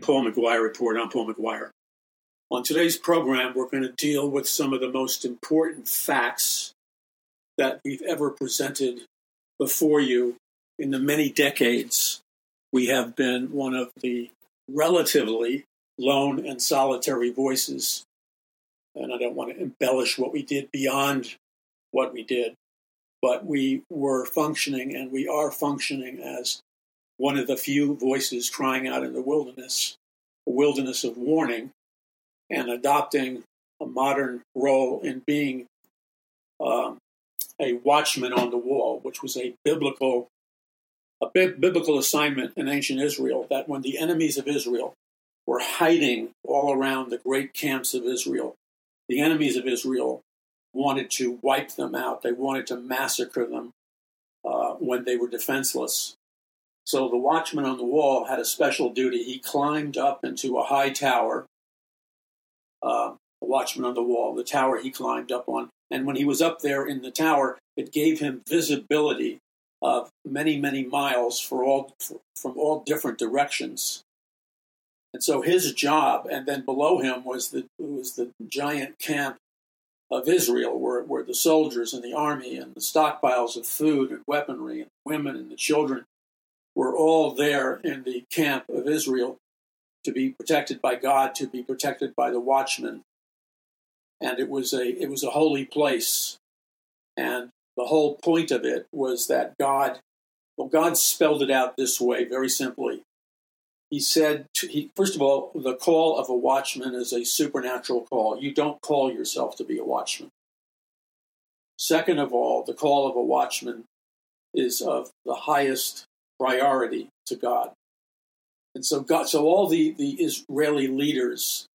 Paul McGuire Report. I'm Paul McGuire. On today's program, we're going to deal with some of the most important facts that we've ever presented before you in the many decades we have been one of the relatively lone and solitary voices. And I don't want to embellish what we did beyond what we did, but we were functioning and we are functioning as one of the few voices crying out in the wilderness, a wilderness of warning, and adopting a modern role in being um, a watchman on the wall, which was a biblical a biblical assignment in ancient Israel that when the enemies of Israel were hiding all around the great camps of Israel, the enemies of Israel wanted to wipe them out. They wanted to massacre them uh, when they were defenseless. So the watchman on the wall had a special duty. He climbed up into a high tower, uh, the watchman on the wall, the tower he climbed up on. And when he was up there in the tower, it gave him visibility of many, many miles for all, for, from all different directions. And so his job, and then below him was the was the giant camp of Israel, where, where the soldiers and the army and the stockpiles of food and weaponry and women and the children were all there in the camp of Israel to be protected by God, to be protected by the watchmen. And it was a it was a holy place. And the whole point of it was that God well, God spelled it out this way very simply. He said, to, he, first of all, the call of a watchman is a supernatural call. You don't call yourself to be a watchman. Second of all, the call of a watchman is of the highest priority to God. And so God, so all the, the Israeli leaders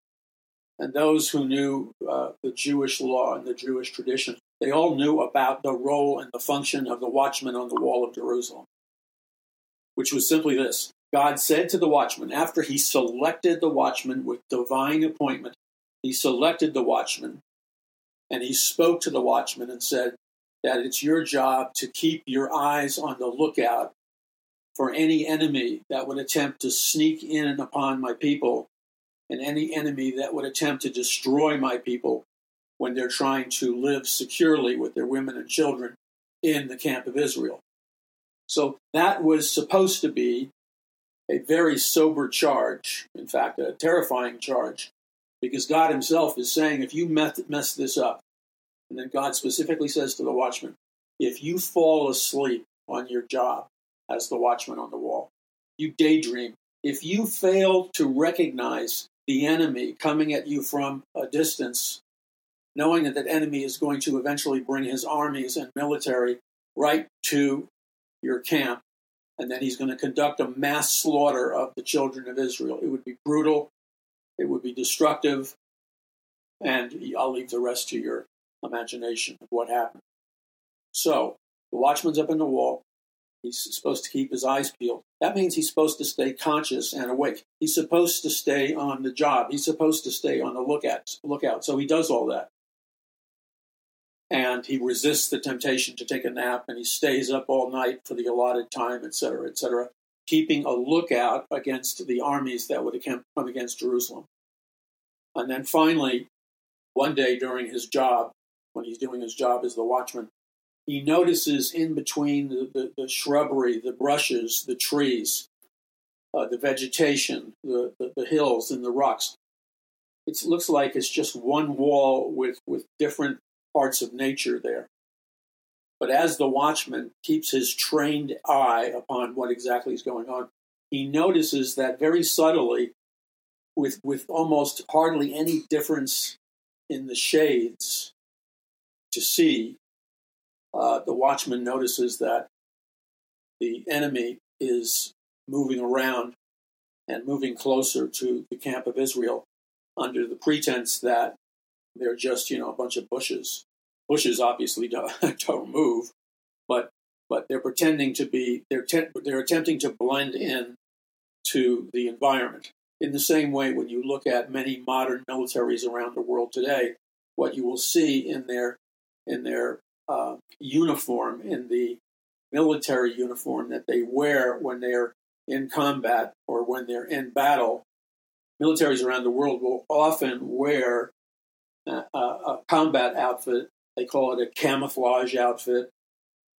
and those who knew uh, the Jewish law and the Jewish tradition, they all knew about the role and the function of the watchman on the wall of Jerusalem, which was simply this. God said to the watchman, after he selected the watchman with divine appointment, he selected the watchman and he spoke to the watchman and said that it's your job to keep your eyes on the lookout for any enemy that would attempt to sneak in upon my people and any enemy that would attempt to destroy my people when they're trying to live securely with their women and children in the camp of Israel. So that was supposed to be a very sober charge, in fact, a terrifying charge, because God Himself is saying, if you mess this up, and then God specifically says to the watchman, if you fall asleep on your job, as the watchman on the wall. You daydream. If you fail to recognize the enemy coming at you from a distance, knowing that that enemy is going to eventually bring his armies and military right to your camp, and then he's going to conduct a mass slaughter of the children of Israel. It would be brutal, it would be destructive, and I'll leave the rest to your imagination of what happened. So, the watchman's up in the wall. He's supposed to keep his eyes peeled. That means he's supposed to stay conscious and awake. He's supposed to stay on the job. He's supposed to stay on the lookout. Lookout. So he does all that. And he resists the temptation to take a nap and he stays up all night for the allotted time, etc., etc., keeping a lookout against the armies that would come against Jerusalem. And then finally, one day during his job, when he's doing his job as the watchman, he notices in between the, the, the shrubbery, the brushes, the trees, uh, the vegetation, the, the, the, hills, and the rocks. It looks like it's just one wall with, with different parts of nature there. But as the watchman keeps his trained eye upon what exactly is going on, he notices that very subtly, with, with almost hardly any difference in the shades to see, uh, the watchman notices that the enemy is moving around and moving closer to the camp of Israel under the pretense that they're just, you know, a bunch of bushes. Bushes obviously don't, don't move, but but they're pretending to be they're te- they're attempting to blend in to the environment. In the same way, when you look at many modern militaries around the world today, what you will see in their in their uh, uniform, in the military uniform that they wear when they're in combat or when they're in battle, militaries around the world will often wear a, a combat outfit. They call it a camouflage outfit,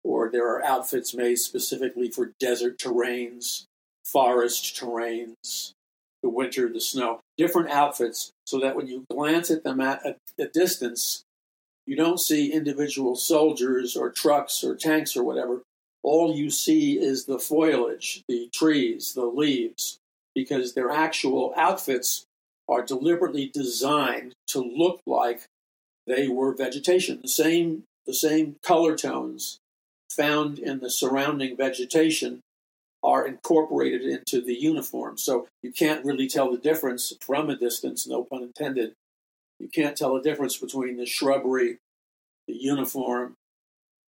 or there are outfits made specifically for desert terrains, forest terrains, the winter, the snow, different outfits, so that when you glance at them at a, a distance, you don't see individual soldiers or trucks or tanks or whatever. All you see is the foliage, the trees, the leaves, because their actual outfits are deliberately designed to look like they were vegetation. The same, the same color tones found in the surrounding vegetation are incorporated into the uniform. So you can't really tell the difference from a distance, no pun intended. You can't tell the difference between the shrubbery, the uniform,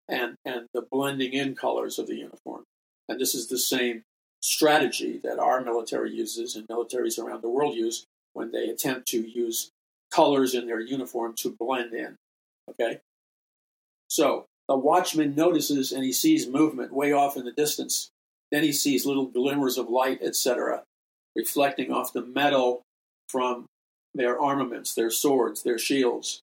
and, and the blending in colors of the uniform. And this is the same strategy that our military uses and militaries around the world use when they attempt to use colors in their uniform to blend in. Okay? So the watchman notices and he sees movement way off in the distance. Then he sees little glimmers of light, etc., reflecting off the metal from their armaments, their swords, their shields.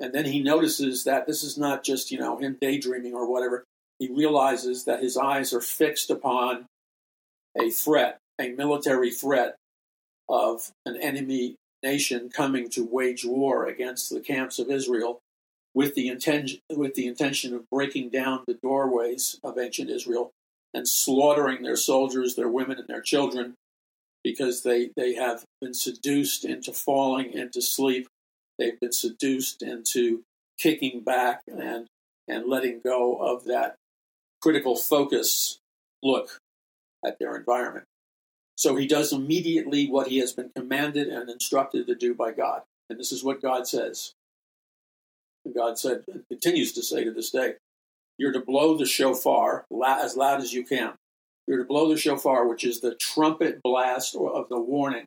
And then he notices that this is not just, you know, him daydreaming or whatever. He realizes that his eyes are fixed upon a threat, a military threat of an enemy nation coming to wage war against the camps of Israel with the intention with the intention of breaking down the doorways of ancient Israel and slaughtering their soldiers, their women and their children because they, they have been seduced into falling into sleep. They've been seduced into kicking back and and letting go of that critical focus look at their environment. So he does immediately what he has been commanded and instructed to do by God. And this is what God says. God said, and continues to say to this day, you're to blow the shofar as loud as you can. You're to blow the shofar, which is the trumpet blast of the warning.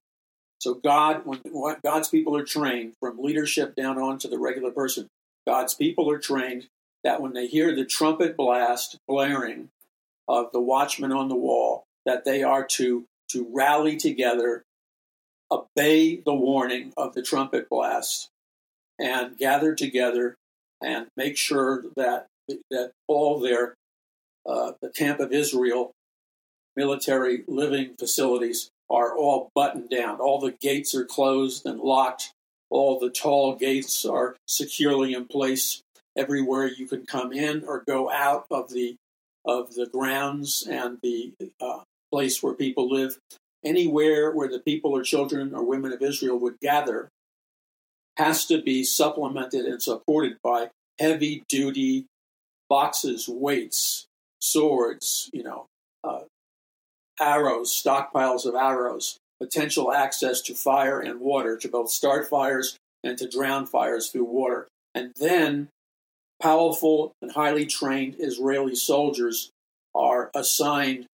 So God, when God's people are trained from leadership down on to the regular person, God's people are trained that when they hear the trumpet blast blaring of the watchman on the wall, that they are to to rally together, obey the warning of the trumpet blast, and gather together and make sure that that all their uh, the camp of Israel military living facilities are all buttoned down. All the gates are closed and locked. All the tall gates are securely in place. Everywhere you can come in or go out of the of the grounds and the uh, place where people live, anywhere where the people or children or women of Israel would gather, has to be supplemented and supported by heavy duty boxes, weights, swords, you know, arrows, stockpiles of arrows, potential access to fire and water to both start fires and to drown fires through water. And then powerful and highly trained Israeli soldiers are assigned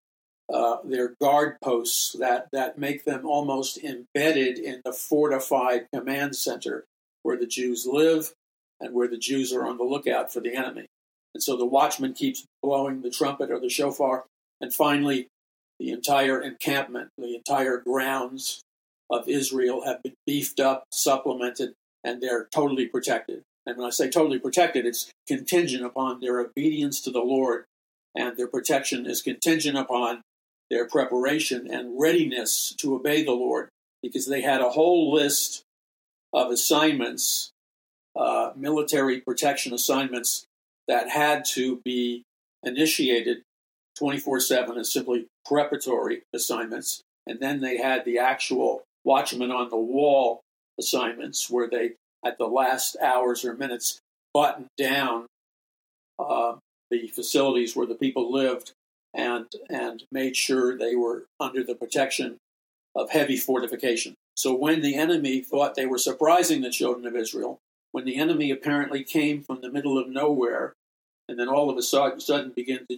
uh, their guard posts that, that make them almost embedded in the fortified command center where the Jews live and where the Jews are on the lookout for the enemy. And so the watchman keeps blowing the trumpet or the shofar. And finally, the entire encampment, the entire grounds of Israel have been beefed up, supplemented, and they're totally protected. And when I say totally protected, it's contingent upon their obedience to the Lord, and their protection is contingent upon their preparation and readiness to obey the Lord, because they had a whole list of assignments, uh, military protection assignments that had to be initiated 24 7 as simply preparatory assignments. And then they had the actual watchman on the wall assignments where they, at the last hours or minutes, buttoned down uh, the facilities where the people lived and, and made sure they were under the protection of heavy fortification. So when the enemy thought they were surprising the children of Israel, when the enemy apparently came from the middle of nowhere and then all of a sudden began to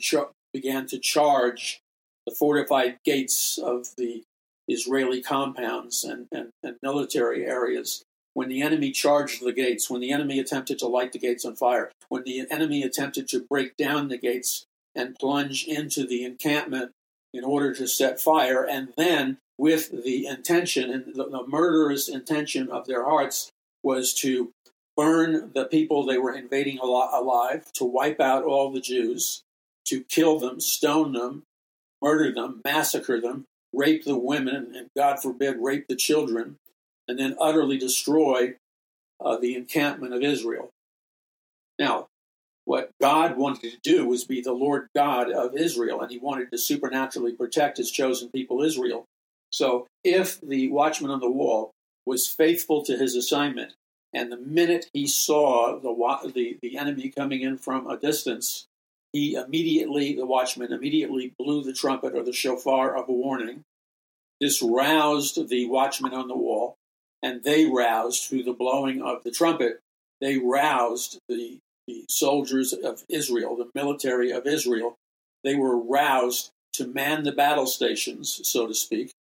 began to charge the fortified gates of the Israeli compounds and, and, and military areas. When the enemy charged the gates, when the enemy attempted to light the gates on fire, when the enemy attempted to break down the gates and plunge into the encampment in order to set fire, and then with the intention and the, the murderous intention of their hearts was to burn the people they were invading alive, to wipe out all the Jews, to kill them, stone them, murder them, massacre them, rape the women, and God forbid, rape the children, and then utterly destroy uh, the encampment of Israel. Now, what God wanted to do was be the Lord God of Israel, and he wanted to supernaturally protect his chosen people, Israel. So, if the watchman on the wall was faithful to his assignment, and the minute he saw the, the, the enemy coming in from a distance, he immediately, the watchman immediately blew the trumpet or the shofar of a warning. This roused the watchmen on the wall, and they roused through the blowing of the trumpet. They roused the the soldiers of Israel, the military of Israel, they were roused to man the battle stations, so to speak.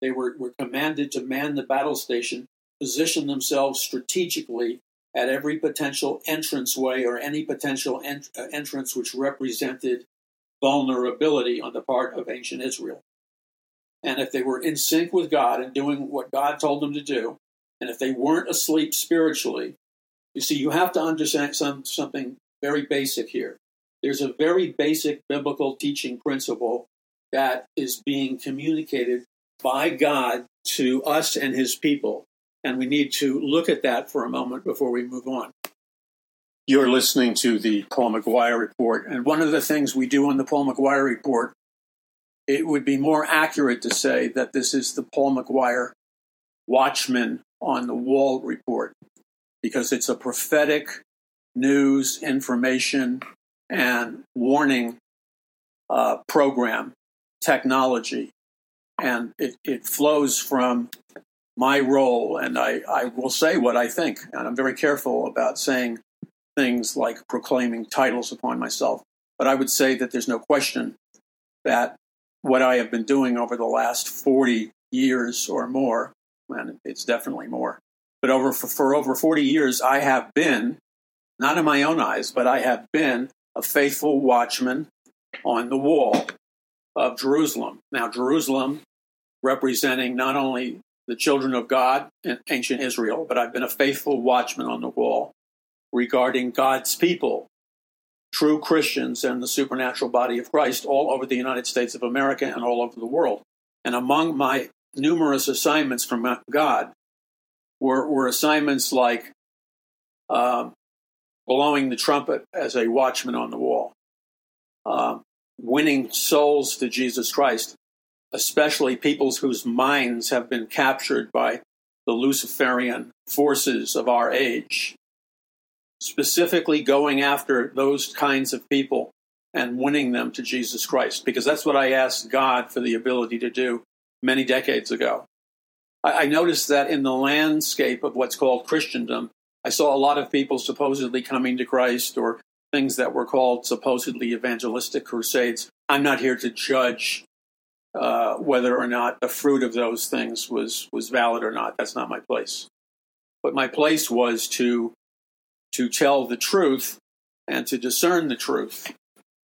They were, were commanded to man the battle station, position themselves strategically at every potential entranceway or any potential ent- uh, entrance which represented vulnerability on the part of ancient Israel. And if they were in sync with God and doing what God told them to do, and if they weren't asleep spiritually, you see, you have to understand some, something very basic here. There's a very basic biblical teaching principle that is being communicated by God to us and his people. And we need to look at that for a moment before we move on. You're listening to the Paul McGuire Report. And one of the things we do on the Paul McGuire Report, it would be more accurate to say that this is the Paul McGuire Watchman on the Wall Report because it's a prophetic news, information, and warning uh, program technology. And it, it flows from my role, and I, I will say what I think. And I'm very careful about saying things like proclaiming titles upon myself. But I would say that there's no question that what I have been doing over the last 40 years or more, and it's definitely more, but over for, for over 40 years, I have been, not in my own eyes, but I have been a faithful watchman on the wall of Jerusalem. Now, Jerusalem representing not only the children of God in ancient Israel, but I've been a faithful watchman on the wall regarding God's people, true Christians and the supernatural body of Christ all over the United States of America and all over the world. And among my numerous assignments from God were, were assignments like uh, blowing the trumpet as a watchman on the wall, uh, winning souls to Jesus Christ, especially peoples whose minds have been captured by the Luciferian forces of our age, specifically going after those kinds of people and winning them to Jesus Christ, because that's what I asked God for the ability to do many decades ago. I, noticed that in the landscape of what's called Christendom, I saw a lot of people supposedly coming to Christ or things that were called supposedly evangelistic crusades. I'm not here to judge uh, whether or not the fruit of those things was was valid or not. That's not my place. But my place was to to tell the truth and to discern the truth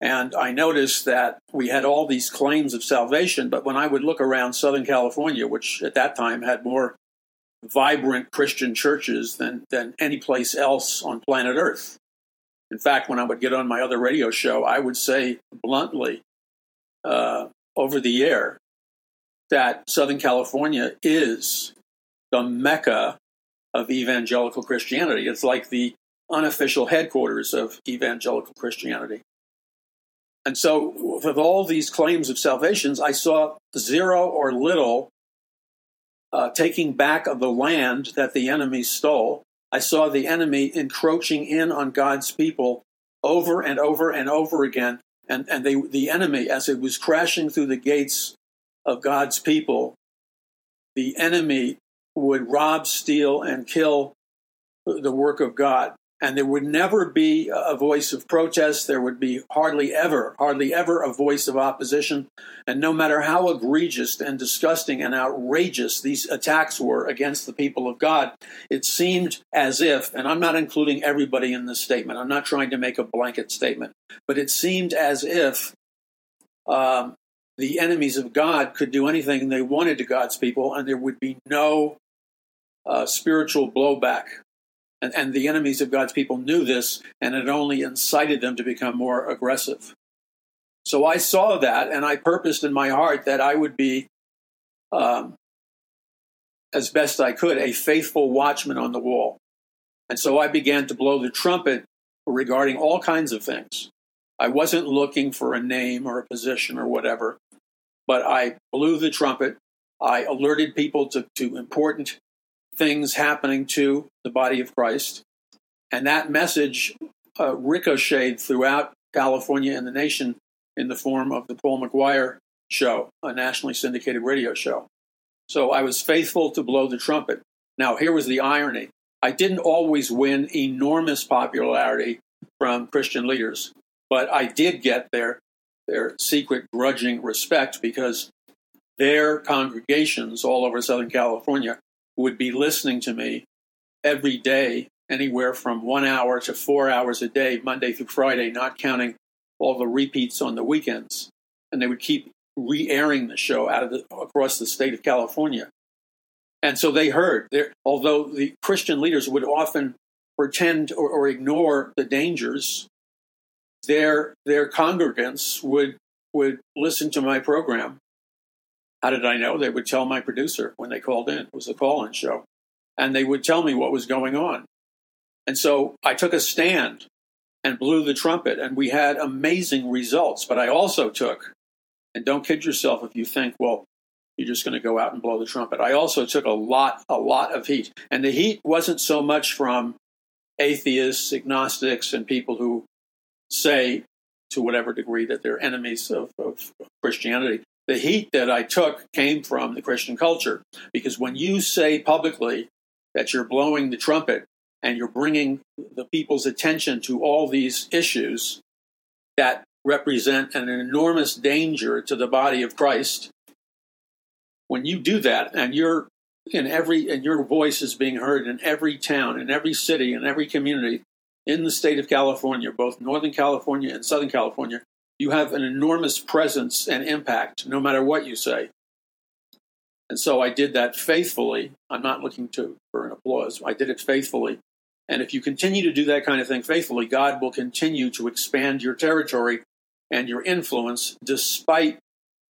and I noticed that we had all these claims of salvation, but when I would look around Southern California, which at that time had more vibrant Christian churches than, than any place else on planet Earth. In fact, when I would get on my other radio show, I would say bluntly uh, over the air that Southern California is the mecca of evangelical Christianity. It's like the unofficial headquarters of evangelical Christianity. And so, with all these claims of salvations, I saw zero or little uh, taking back of the land that the enemy stole. I saw the enemy encroaching in on God's people over and over and over again. And, and they, the enemy, as it was crashing through the gates of God's people, the enemy would rob, steal, and kill the work of God and there would never be a voice of protest. There would be hardly ever, hardly ever a voice of opposition. And no matter how egregious and disgusting and outrageous these attacks were against the people of God, it seemed as if, and I'm not including everybody in this statement, I'm not trying to make a blanket statement, but it seemed as if um, the enemies of God could do anything they wanted to God's people, and there would be no uh, spiritual blowback. And, and the enemies of God's people knew this, and it only incited them to become more aggressive. So I saw that, and I purposed in my heart that I would be, um, as best I could, a faithful watchman on the wall. And so I began to blow the trumpet regarding all kinds of things. I wasn't looking for a name or a position or whatever, but I blew the trumpet. I alerted people to, to important things happening to the body of Christ. And that message uh, ricocheted throughout California and the nation in the form of the Paul McGuire show, a nationally syndicated radio show. So I was faithful to blow the trumpet. Now, here was the irony I didn't always win enormous popularity from Christian leaders, but I did get their, their secret grudging respect because their congregations all over Southern California would be listening to me every day, anywhere from one hour to four hours a day, Monday through Friday, not counting all the repeats on the weekends. And they would keep re airing the show out of the, across the state of California. And so they heard, although the Christian leaders would often pretend or, or ignore the dangers, their, their congregants would, would listen to my program. How did I know? They would tell my producer when they called in. It was a call in show. And they would tell me what was going on. And so I took a stand and blew the trumpet, and we had amazing results. But I also took, and don't kid yourself if you think, well, you're just going to go out and blow the trumpet. I also took a lot, a lot of heat. And the heat wasn't so much from atheists, agnostics, and people who say to whatever degree that they're enemies of, of Christianity. The heat that I took came from the Christian culture. Because when you say publicly that you're blowing the trumpet and you're bringing the people's attention to all these issues that represent an enormous danger to the body of Christ, when you do that and you're in every and your voice is being heard in every town in every city in every community in the state of california both northern california and southern california you have an enormous presence and impact no matter what you say. And so i did that faithfully. I'm not looking to for an applause. I did it faithfully. And if you continue to do that kind of thing faithfully god will continue to expand your territory and your influence despite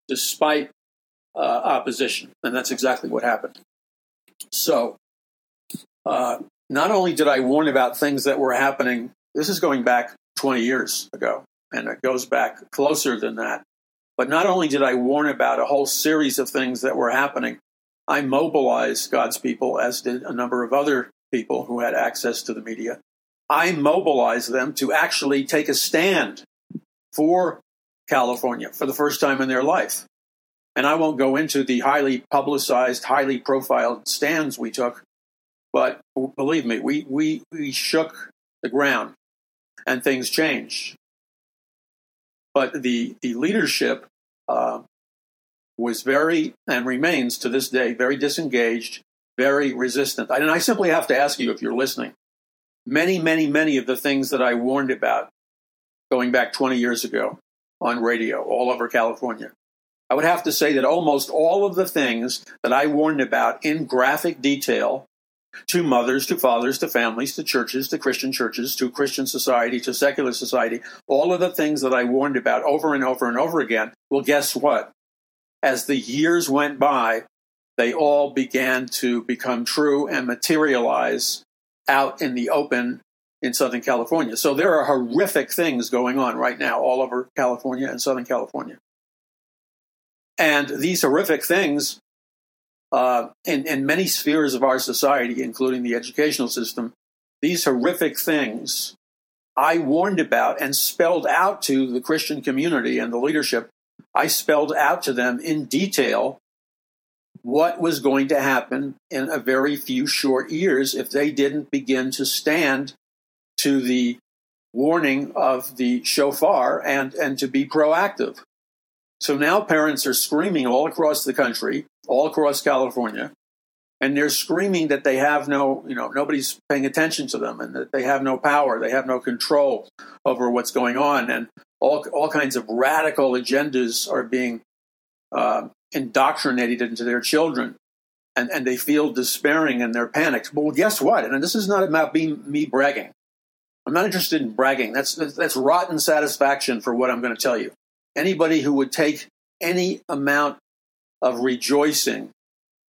despite uh, opposition. And that's exactly what happened. So, uh, not only did I warn about things that were happening, this is going back 20 years ago, and it goes back closer than that. But not only did I warn about a whole series of things that were happening, I mobilized God's people, as did a number of other people who had access to the media. I mobilized them to actually take a stand for California for the first time in their life. And I won't go into the highly publicized, highly profiled stands we took, but believe me, we, we, we shook the ground and things changed. But the, the leadership uh, was very, and remains to this day, very disengaged, very resistant. And I simply have to ask you if you're listening. Many, many, many of the things that I warned about going back 20 years ago on radio all over California I would have to say that almost all of the things that I warned about in graphic detail to mothers, to fathers, to families, to churches, to Christian churches, to Christian society, to secular society, all of the things that I warned about over and over and over again, well, guess what? As the years went by, they all began to become true and materialize out in the open in Southern California. So there are horrific things going on right now all over California and Southern California. And these horrific things uh, in, in many spheres of our society, including the educational system, these horrific things I warned about and spelled out to the Christian community and the leadership. I spelled out to them in detail what was going to happen in a very few short years if they didn't begin to stand to the warning of the shofar and, and to be proactive. So now parents are screaming all across the country, all across California, and they're screaming that they have no, you know, nobody's paying attention to them and that they have no power, they have no control over what's going on. And all, all kinds of radical agendas are being uh, indoctrinated into their children and, and they feel despairing and they're panicked. Well, guess what? And this is not about being me bragging. I'm not interested in bragging. That's, that's rotten satisfaction for what I'm going to tell you. Anybody who would take any amount of rejoicing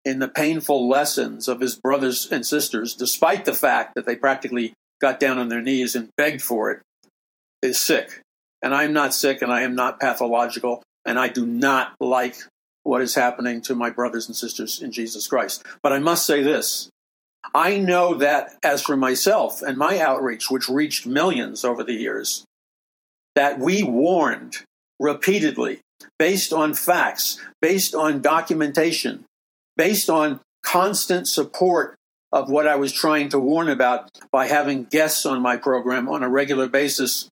in the painful lessons of his brothers and sisters, despite the fact that they practically got down on their knees and begged for it, is sick. And I'm not sick and I am not pathological and I do not like what is happening to my brothers and sisters in Jesus Christ. But I must say this I know that as for myself and my outreach, which reached millions over the years, that we warned repeatedly, based on facts, based on documentation, based on constant support of what I was trying to warn about by having guests on my program on a regular basis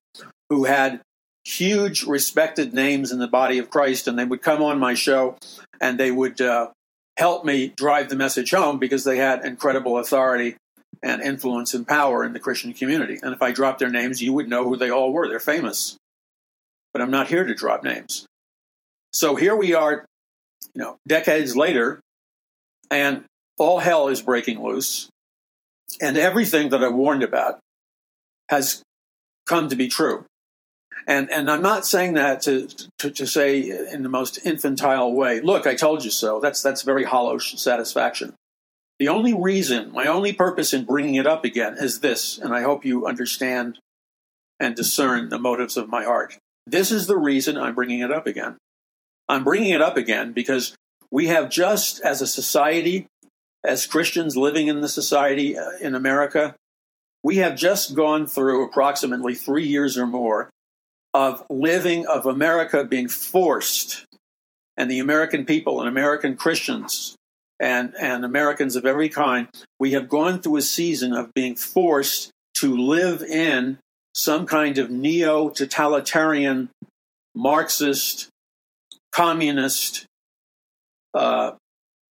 who had huge respected names in the body of Christ, and they would come on my show and they would uh, help me drive the message home because they had incredible authority and influence and power in the Christian community. And if I dropped their names, you would know who they all were. They're famous. But I'm not here to drop names. So here we are, you know, decades later, and all hell is breaking loose. And everything that I warned about has come to be true. And and I'm not saying that to, to, to say in the most infantile way. Look, I told you so. That's that's very hollow satisfaction. The only reason, my only purpose in bringing it up again is this, and I hope you understand and discern the motives of my heart. This is the reason I'm bringing it up again. I'm bringing it up again because we have just as a society, as Christians living in the society uh, in America, we have just gone through approximately three years or more of living, of America being forced, and the American people and American Christians and, and Americans of every kind, we have gone through a season of being forced to live in some kind of neo totalitarian, Marxist, communist uh,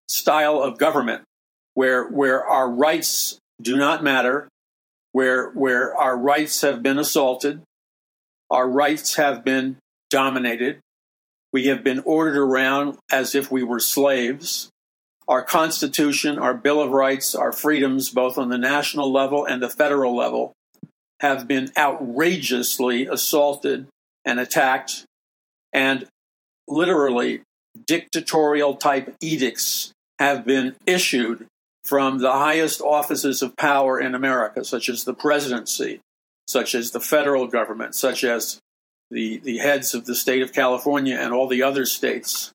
style of government where, where our rights do not matter, where, where our rights have been assaulted, our rights have been dominated. We have been ordered around as if we were slaves. Our Constitution, our Bill of Rights, our freedoms, both on the national level and the federal level, have been outrageously assaulted and attacked. And literally, dictatorial type edicts have been issued from the highest offices of power in America, such as the presidency, such as the federal government, such as the, the heads of the state of California and all the other states.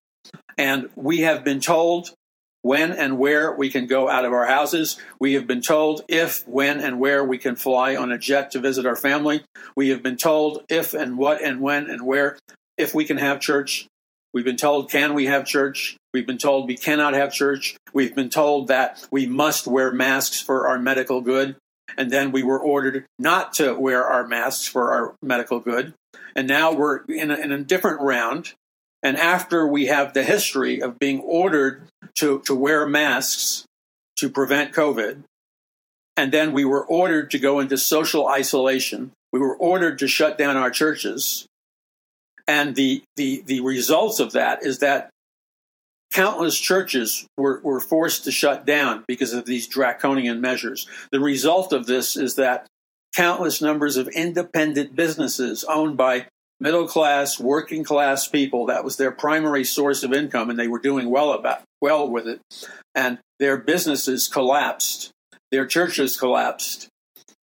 And we have been told when and where we can go out of our houses. We have been told if, when, and where we can fly on a jet to visit our family. We have been told if and what and when and where, if we can have church. We've been told, can we have church? We've been told we cannot have church. We've been told that we must wear masks for our medical good. And then we were ordered not to wear our masks for our medical good. And now we're in a, in a different round. And after we have the history of being ordered to, to wear masks to prevent COVID, and then we were ordered to go into social isolation, we were ordered to shut down our churches. And the, the, the results of that is that countless churches were, were forced to shut down because of these draconian measures. The result of this is that countless numbers of independent businesses owned by middle class, working class people, that was their primary source of income, and they were doing well about well with it. And their businesses collapsed, their churches collapsed,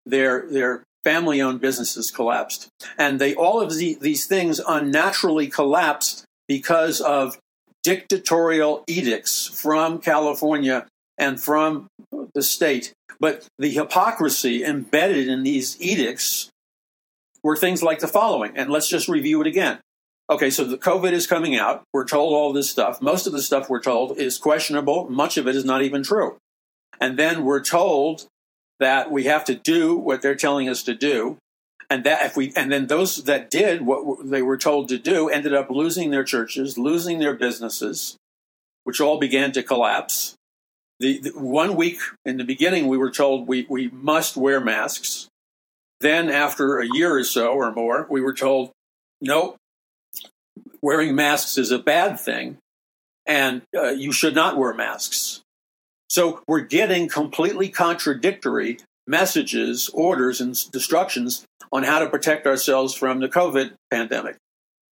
their their family owned businesses collapsed. And they all of the, these things unnaturally collapsed because of dictatorial edicts from California and from the state. But the hypocrisy embedded in these edicts were things like the following. And let's just review it again. Okay, so the COVID is coming out. We're told all this stuff. Most of the stuff we're told is questionable. Much of it is not even true. And then we're told that we have to do what they're telling us to do. And that if we and then those that did what they were told to do ended up losing their churches losing their businesses which all began to collapse. The, the, one week in the beginning we were told we, we must wear masks. Then after a year or so or more we were told no wearing masks is a bad thing and uh, you should not wear masks. So we're getting completely contradictory messages, orders, and instructions on how to protect ourselves from the COVID pandemic.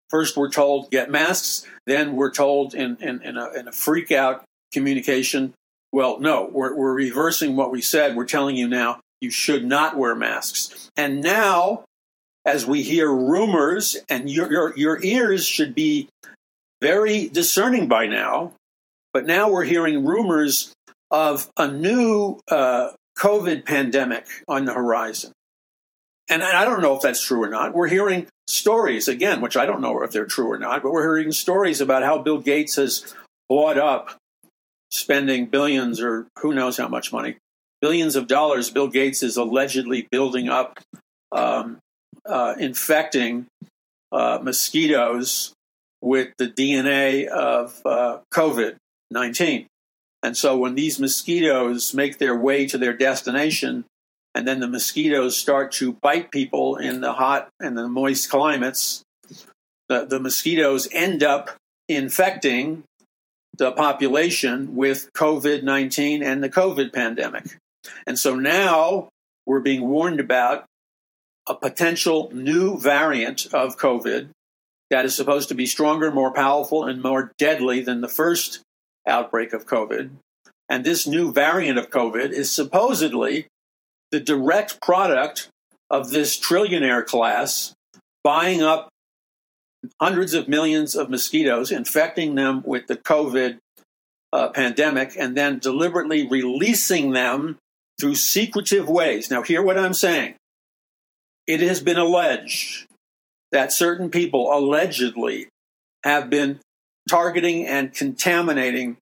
First, we're told get masks. Then we're told in, in, in, a, in a freak out communication, well, no, we're, we're reversing what we said. We're telling you now you should not wear masks. And now, as we hear rumors, and your, your, your ears should be very discerning by now, but now we're hearing rumors of a new uh, COVID pandemic on the horizon. And I don't know if that's true or not. We're hearing stories, again, which I don't know if they're true or not, but we're hearing stories about how Bill Gates has bought up spending billions or who knows how much money, billions of dollars. Bill Gates is allegedly building up, um, uh, infecting uh, mosquitoes with the DNA of uh, COVID 19. And so when these mosquitoes make their way to their destination, and then the mosquitoes start to bite people in the hot and the moist climates, the, the mosquitoes end up infecting the population with COVID 19 and the COVID pandemic. And so now we're being warned about a potential new variant of COVID that is supposed to be stronger, more powerful, and more deadly than the first outbreak of COVID. And this new variant of COVID is supposedly the direct product of this trillionaire class buying up hundreds of millions of mosquitoes, infecting them with the COVID uh, pandemic, and then deliberately releasing them through secretive ways. Now, hear what I'm saying. It has been alleged that certain people allegedly have been targeting and contaminating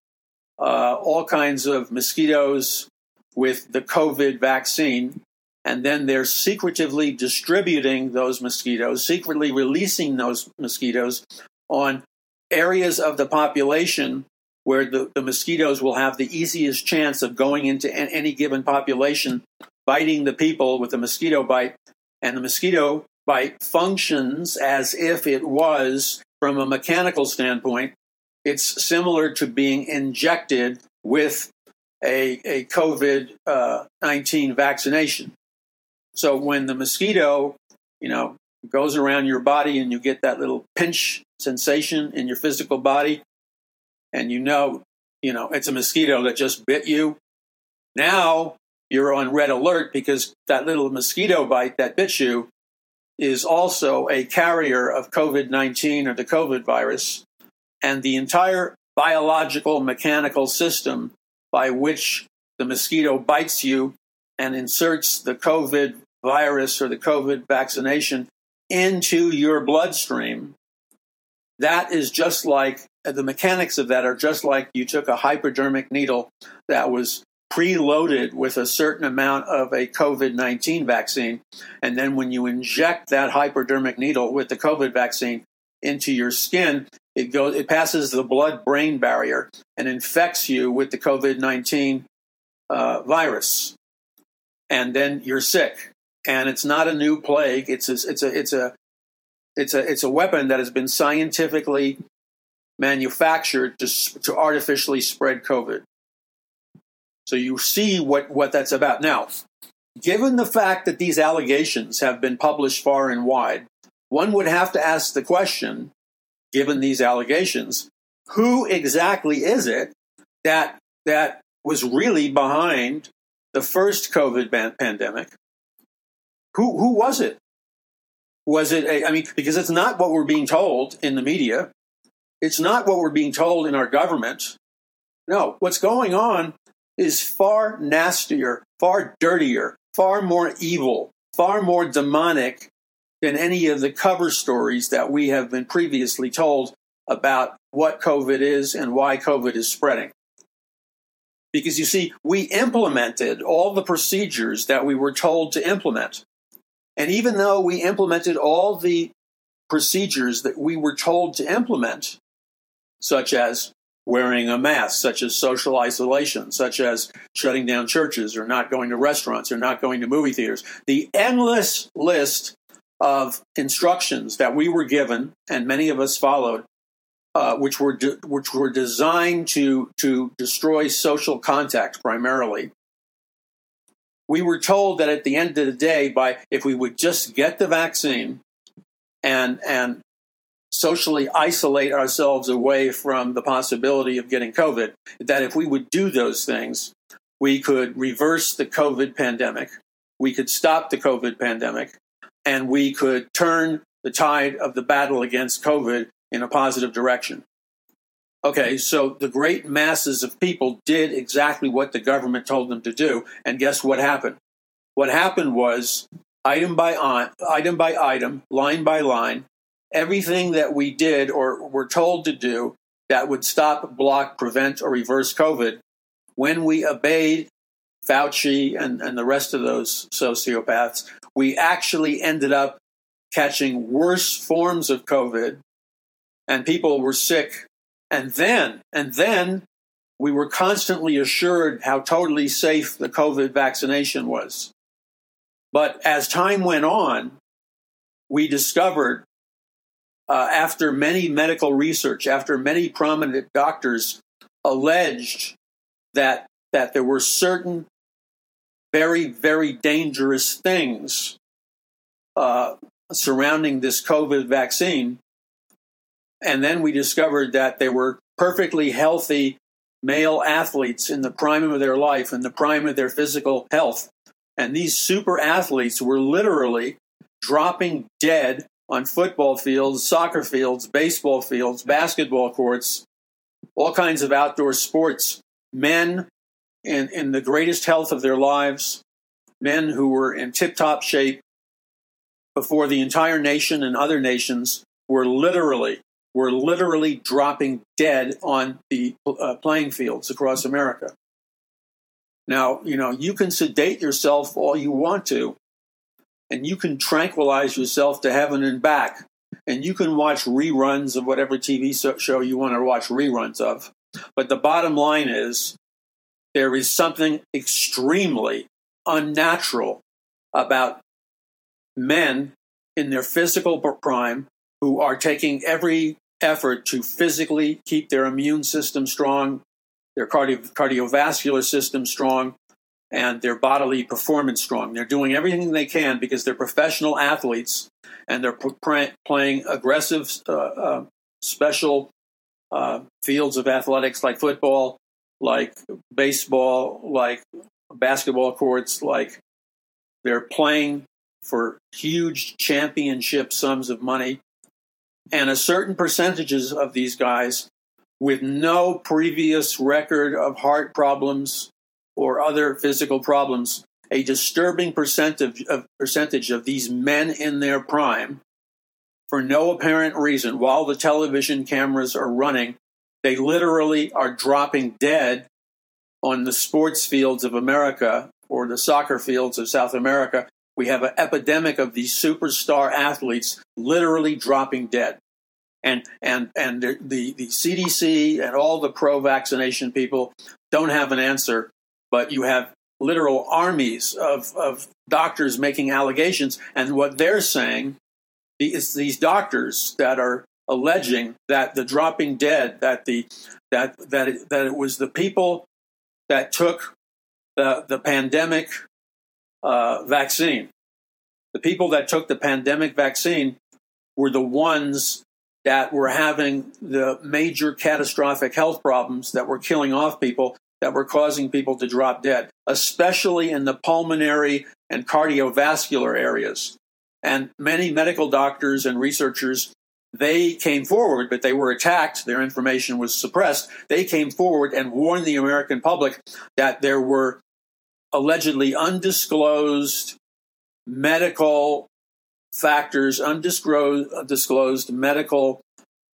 uh, all kinds of mosquitoes with the COVID vaccine. And then they're secretively distributing those mosquitoes, secretly releasing those mosquitoes on areas of the population where the, the mosquitoes will have the easiest chance of going into any given population, biting the people with a mosquito bite. And the mosquito bite functions as if it was, from a mechanical standpoint, it's similar to being injected with a, a COVID uh, 19 vaccination. So when the mosquito, you know, goes around your body and you get that little pinch sensation in your physical body, and you know, you know, it's a mosquito that just bit you. Now you're on red alert because that little mosquito bite that bit you is also a carrier of COVID 19 or the COVID virus and the entire biological mechanical system by which the mosquito bites you and inserts the COVID virus or the COVID vaccination into your bloodstream, that is just like the mechanics of that are just like you took a hypodermic needle that was preloaded with a certain amount of a COVID 19 vaccine. And then when you inject that hypodermic needle with the COVID vaccine into your skin, it goes, it passes the blood brain barrier and infects you with the COVID 19 uh, virus. And then you're sick. And it's not a new plague. It's a, it's a, it's a, it's a, it's a weapon that has been scientifically manufactured to, to artificially spread COVID. So you see what, what that's about. Now, given the fact that these allegations have been published far and wide, one would have to ask the question given these allegations, who exactly is it that that was really behind the first COVID pandemic? Who who was it? Was it? A, I mean, because it's not what we're being told in the media. It's not what we're being told in our government. No, what's going on is far nastier, far dirtier, far more evil, far more demonic than any of the cover stories that we have been previously told about what COVID is and why COVID is spreading. Because you see, we implemented all the procedures that we were told to implement. And even though we implemented all the procedures that we were told to implement, such as wearing a mask, such as social isolation, such as shutting down churches or not going to restaurants or not going to movie theaters, the endless list of instructions that we were given, and many of us followed, uh, which were de- which were designed to to destroy social contact primarily. We were told that at the end of the day, by if we would just get the vaccine and and socially isolate ourselves away from the possibility of getting COVID, that if we would do those things, we could reverse the COVID pandemic, we could stop the COVID pandemic, and we could turn the tide of the battle against COVID in a positive direction. Okay, so the great masses of people did exactly what the government told them to do, and guess what happened? What happened was item by item by item, line by line, everything that we did or were told to do that would stop, block, prevent, or reverse COVID, when we obeyed Fauci and, and the rest of those sociopaths, we actually ended up catching worse forms of COVID and people were sick. And then, and then we were constantly assured how totally safe the COVID vaccination was. But as time went on, we discovered uh, after many medical research, after many prominent doctors alleged that that there were certain very very dangerous things uh, surrounding this COVID vaccine, and then we discovered that they were perfectly healthy male athletes in the prime of their life, in the prime of their physical health, and these super athletes were literally dropping dead on football fields, soccer fields, baseball fields, basketball courts, all kinds of outdoor sports. Men in, in the greatest health of their lives, men who were in tip top shape before the entire nation and other nations were literally were literally dropping dead on the uh, playing fields across America. Now, you know, you can sedate yourself all you want to, and you can tranquilize yourself to heaven and back. And you can watch reruns of whatever TV show you want to watch reruns of. But the bottom line is there is something extremely unnatural about men in their physical prime who are taking every effort to physically keep their immune system strong, their cardio- cardiovascular system strong, and their bodily performance strong. They're doing everything they can because they're professional athletes and they're playing aggressive, uh, uh, special uh, fields of athletics like football, like baseball, like basketball courts, like they're playing for huge championship sums of money. And a certain percentages of these guys with no previous record of heart problems or other physical problems, a disturbing percentage of, percentage of these men in their prime, for no apparent reason, while the television cameras are running, they literally are dropping dead on the sports fields of America or the soccer fields of South America. We have an epidemic of these superstar athletes literally dropping dead. And, and, and the, the, CDC and all the pro vaccination people don't have an answer but you have literal armies of, of doctors making allegations. And what they're saying is these doctors that are alleging that the dropping dead, that the that that it, that it was the people that took the the pandemic uh, vaccine, the people that took the pandemic vaccine were the ones that were having the major catastrophic health problems that were killing off people that were causing people to drop dead, especially in the pulmonary and cardiovascular areas. And many medical doctors and researchers, they came forward, but they were attacked. Their information was suppressed. They came forward and warned the American public that there were allegedly undisclosed medical factors, undisclosed medical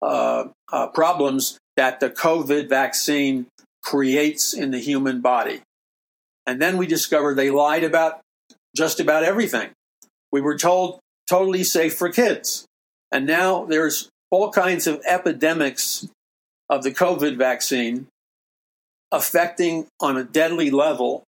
uh, uh, problems that the COVID vaccine creates in the human body. And then we discovered they lied about just about everything. We were told totally safe for kids. And now there's all kinds of epidemics of the COVID vaccine affecting on a deadly level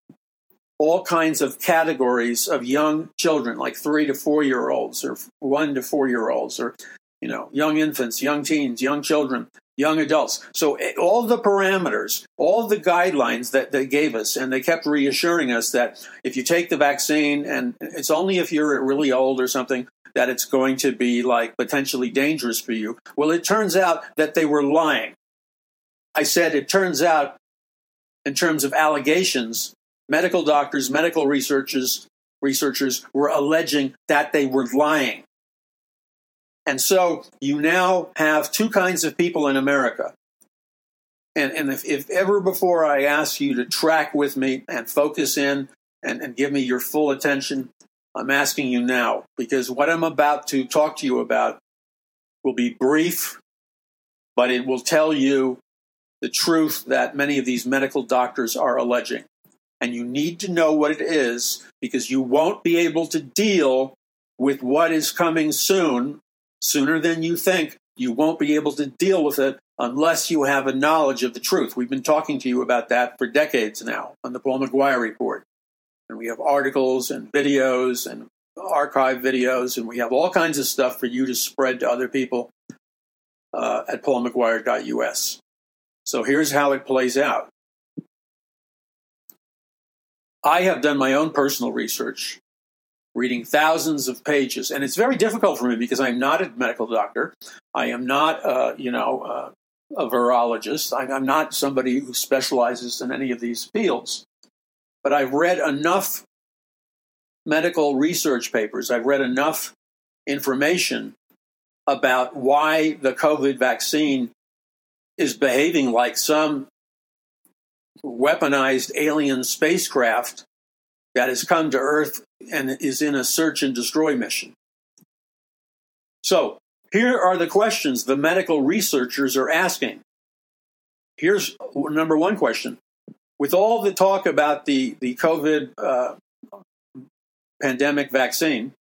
all kinds of categories of young children, like three to four year olds or one to four year olds or, you know, young infants, young teens, young children. Young adults. So eh, all the parameters, all the guidelines that they gave us, and they kept reassuring us that if you take the vaccine, and it's only if you're really old or something, that it's going to be like potentially dangerous for you. Well, it turns out that they were lying. I said it turns out, in terms of allegations, medical doctors, medical researchers, researchers were alleging that they were lying. And so you now have two kinds of people in America. And, and if, if ever before I ask you to track with me and focus in and, and give me your full attention, I'm asking you now because what I'm about to talk to you about will be brief, but it will tell you the truth that many of these medical doctors are alleging. And you need to know what it is because you won't be able to deal with what is coming soon sooner than you think. You won't be able to deal with it unless you have a knowledge of the truth. We've been talking to you about that for decades now on the Paul McGuire Report. And we have articles and videos and archive videos, and we have all kinds of stuff for you to spread to other people uh, at paulmcguire.us. So here's how it plays out. I have done my own personal research reading thousands of pages. And it's very difficult for me because I'm not a medical doctor. I am not, uh, you know, uh, a virologist. I'm not somebody who specializes in any of these fields. But I've read enough medical research papers, I've read enough information about why the COVID vaccine is behaving like some weaponized alien spacecraft that has come to Earth and is in a search and destroy mission. So, here are the questions the medical researchers are asking. Here's number one question. With all the talk about the, the COVID uh, pandemic vaccine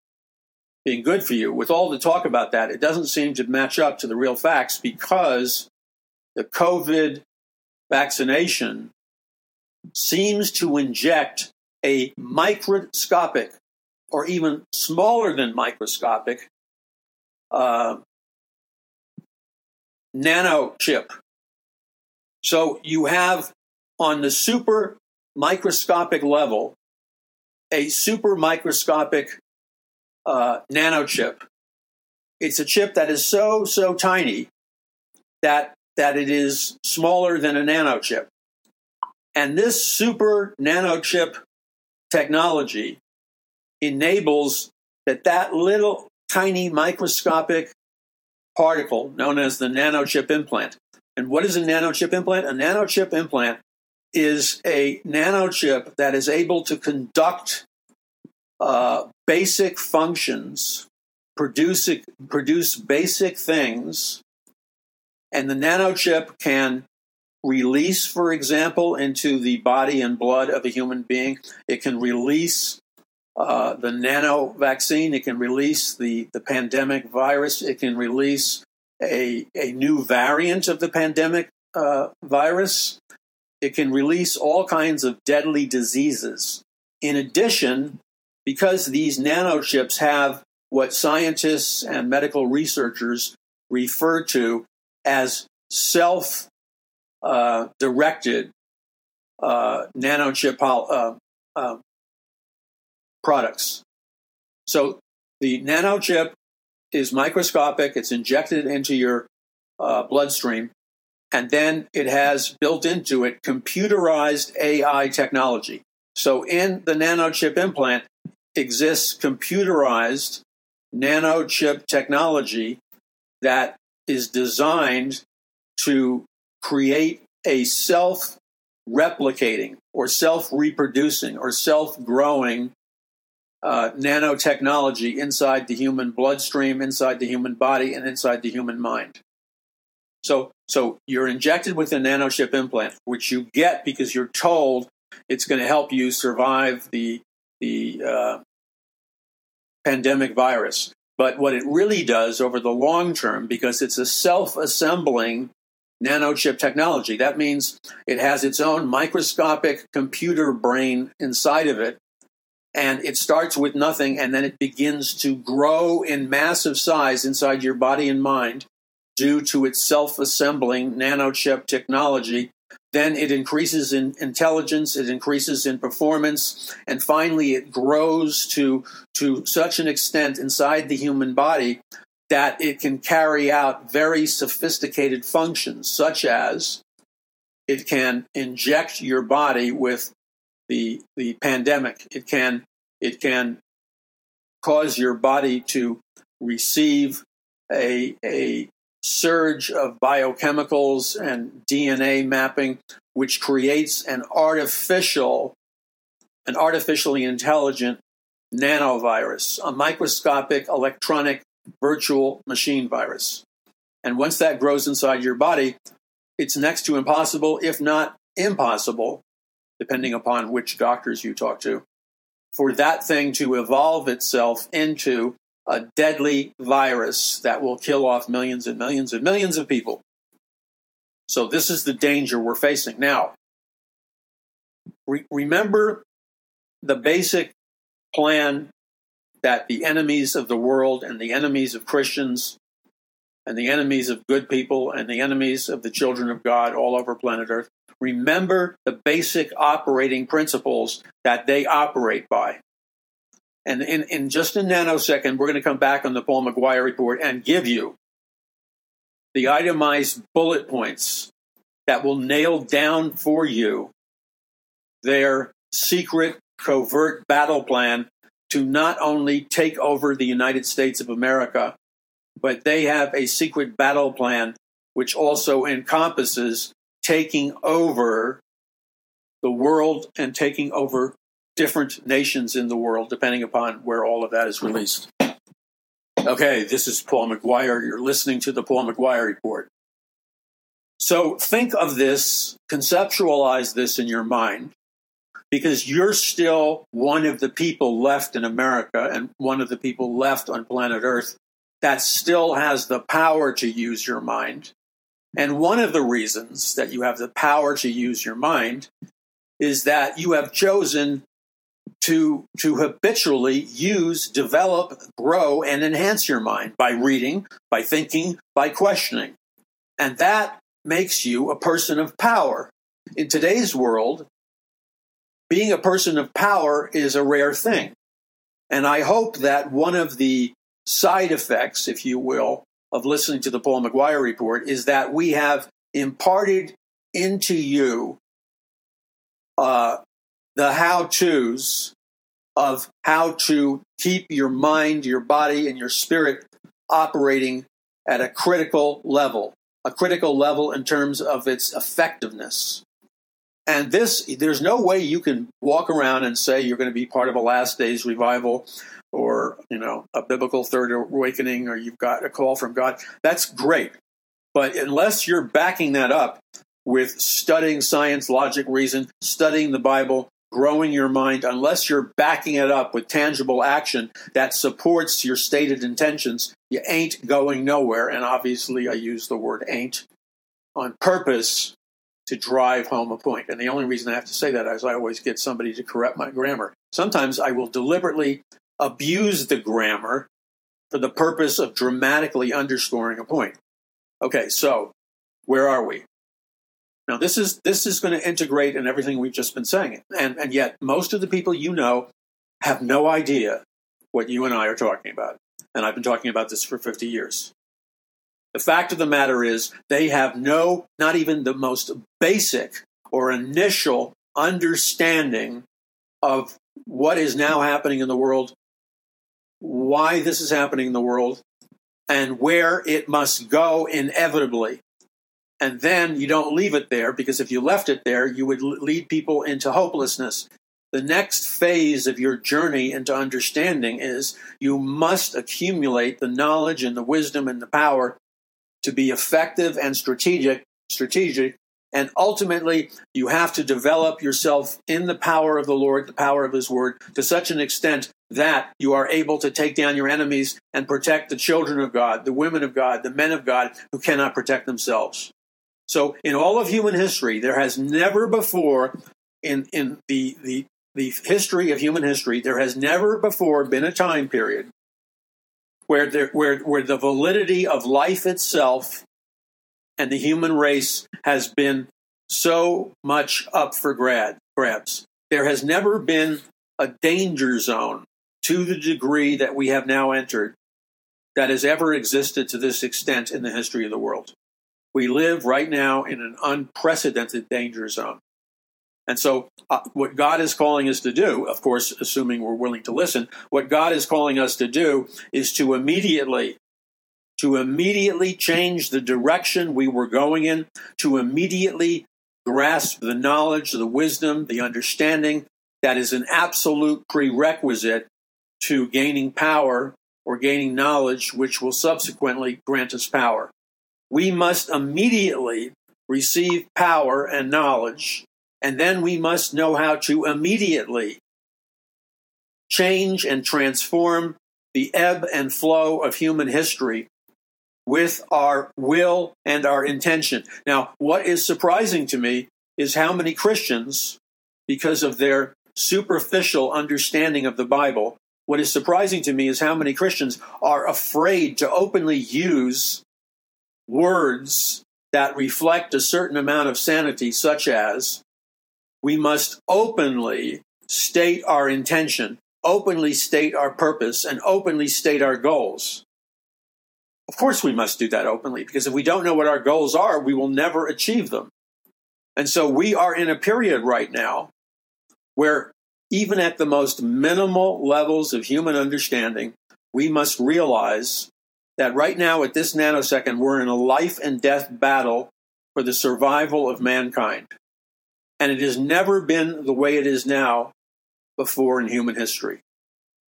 being good for you, with all the talk about that, it doesn't seem to match up to the real facts because the COVID vaccination seems to inject a microscopic or even smaller than microscopic uh, nano chip. So you have on the super microscopic level a super microscopic uh, nano chip. It's a chip that is so so tiny that that it is smaller than a nano chip. And this super nano chip technology enables that that little tiny microscopic particle known as the nanochip implant. And what is a nanochip implant? A nanochip implant is a nanochip that is able to conduct uh, basic functions, produce produce basic things, and the nanochip can release, for example, into the body and blood of a human being. It can release uh, the nano vaccine. It can release the, the pandemic virus. It can release a, a new variant of the pandemic uh, virus. It can release all kinds of deadly diseases. In addition, because these nanochips have what scientists and medical researchers refer to as self uh, directed uh, nanochip uh, uh, products. So the nanochip is microscopic, it's injected into your uh, bloodstream, and then it has built into it computerized AI technology. So in the nanochip implant exists computerized nanochip technology that is designed to create a self replicating or self reproducing or self growing uh, nanotechnology inside the human bloodstream, inside the human body, and inside the human mind. So, so you're injected with a nanochip implant, which you get because you're told it's going to help you survive the the uh, pandemic virus. But what it really does over the long term, because it's a self assembling nanochip technology. That means it has its own microscopic computer brain inside of it. And it starts with nothing and then it begins to grow in massive size inside your body and mind. due to its self assembling nanochip technology. Then it increases in intelligence, it increases in performance, and finally it grows to, to such an extent inside the human body that it can carry out very sophisticated functions, such as it can inject your body with the, the pandemic. It can, it can cause your body to receive a, a surge of biochemicals and DNA mapping, which creates an artificial, an artificially intelligent nanovirus, a microscopic electronic virtual machine virus. And once that grows inside your body, it's next to impossible, if not impossible, depending upon which doctors you talk to, for that thing to evolve itself into a deadly virus that will kill off millions and millions and millions of people. So, this is the danger we're facing. Now, re- remember the basic plan that the enemies of the world and the enemies of Christians and the enemies of good people and the enemies of the children of God all over planet Earth remember the basic operating principles that they operate by. And in, in just a nanosecond, we're going to come back on the Paul McGuire report and give you the itemized bullet points that will nail down for you their secret, covert battle plan to not only take over the United States of America, but they have a secret battle plan which also encompasses taking over the world and taking over different nations in the world, depending upon where all of that is released. Okay, this is Paul McGuire. You're listening to the Paul McGuire Report. So think of this, conceptualize this in your mind, because you're still one of the people left in America and one of the people left on planet Earth that still has the power to use your mind. And one of the reasons that you have the power to use your mind is that you have chosen to, to habitually use, develop, grow, and enhance your mind by reading, by thinking, by questioning. And that makes you a person of power. In today's world, being a person of power is a rare thing. And I hope that one of the side effects, if you will, of listening to the Paul McGuire report is that we have imparted into you uh, the how to's of how to keep your mind, your body, and your spirit operating at a critical level, a critical level in terms of its effectiveness. And this, there's no way you can walk around and say you're going to be part of a last days revival or, you know, a biblical third awakening or you've got a call from God. That's great. But unless you're backing that up with studying science, logic, reason, studying the Bible, growing your mind, unless you're backing it up with tangible action that supports your stated intentions, you ain't going nowhere. And obviously, I use the word ain't on purpose to drive home a point. And the only reason I have to say that is I always get somebody to correct my grammar. Sometimes I will deliberately abuse the grammar for the purpose of dramatically underscoring a point. Okay, so where are we? Now this is this is going to integrate in everything we've just been saying. And and yet most of the people you know have no idea what you and I are talking about. And I've been talking about this for 50 years. The fact of the matter is they have no not even the most basic or initial understanding of what is now happening in the world, why this is happening in the world, and where it must go inevitably and then you don't leave it there because if you left it there, you would lead people into hopelessness. The next phase of your journey into understanding is you must accumulate the knowledge and the wisdom and the power to be effective and strategic, strategic, and ultimately you have to develop yourself in the power of the Lord, the power of his word to such an extent that you are able to take down your enemies and protect the children of God, the women of God, the men of God who cannot protect themselves. So, in all of human history, there has never before, in, in the, the, the history of human history, there has never before been a time period where, there, where, where the validity of life itself and the human race has been so much up for grad, grabs. There has never been a danger zone to the degree that we have now entered that has ever existed to this extent in the history of the world. We live right now in an unprecedented danger zone. And so, uh, what God is calling us to do, of course, assuming we're willing to listen, what God is calling us to do is to immediately, to immediately change the direction we were going in, to immediately grasp the knowledge, the wisdom, the understanding that is an absolute prerequisite to gaining power or gaining knowledge, which will subsequently grant us power. We must immediately receive power and knowledge, and then we must know how to immediately change and transform the ebb and flow of human history with our will and our intention. Now, what is surprising to me is how many Christians, because of their superficial understanding of the Bible, what is surprising to me is how many Christians are afraid to openly use words that reflect a certain amount of sanity, such as we must openly state our intention, openly state our purpose, and openly state our goals. Of course, we must do that openly because if we don't know what our goals are, we will never achieve them. And so we are in a period right now where even at the most minimal levels of human understanding, we must realize that right now, at this nanosecond, we're in a life and death battle for the survival of mankind. And it has never been the way it is now before in human history.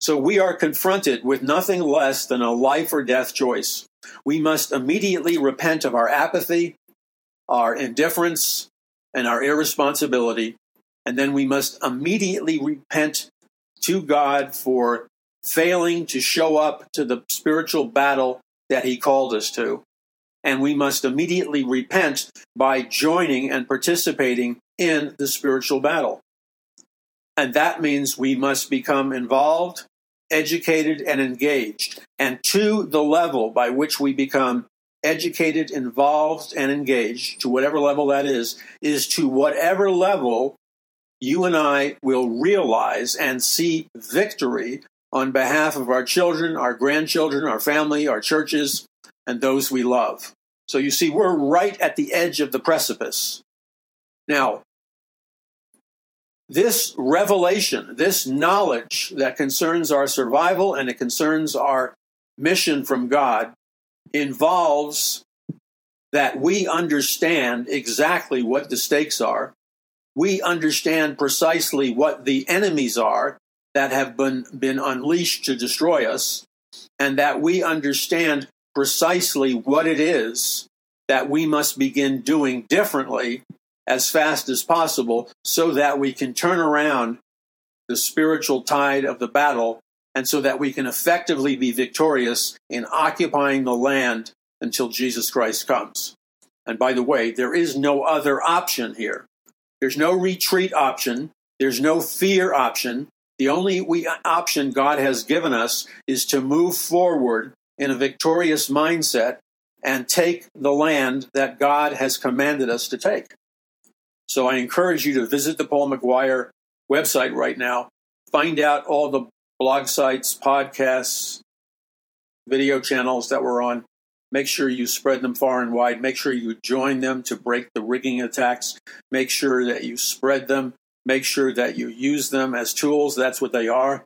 So we are confronted with nothing less than a life or death choice. We must immediately repent of our apathy, our indifference, and our irresponsibility and then we must immediately repent to God for failing to show up to the spiritual battle that He called us to. And we must immediately repent by joining and participating in the spiritual battle. And that means we must become involved, educated, and engaged. And to the level by which we become educated, involved, and engaged, to whatever level that is, is to whatever level you and I will realize and see victory on behalf of our children, our grandchildren, our family, our churches, and those we love. So you see, we're right at the edge of the precipice. Now, this revelation, this knowledge that concerns our survival and it concerns our mission from God involves that we understand exactly what the stakes are we understand precisely what the enemies are that have been, been unleashed to destroy us, and that we understand precisely what it is that we must begin doing differently as fast as possible so that we can turn around the spiritual tide of the battle and so that we can effectively be victorious in occupying the land until Jesus Christ comes. And by the way, there is no other option here. There's no retreat option. There's no fear option. The only we, option God has given us is to move forward in a victorious mindset and take the land that God has commanded us to take. So I encourage you to visit the Paul McGuire website right now. Find out all the blog sites, podcasts, video channels that we're on. Make sure you spread them far and wide. Make sure you join them to break the rigging attacks. Make sure that you spread them. Make sure that you use them as tools. That's what they are.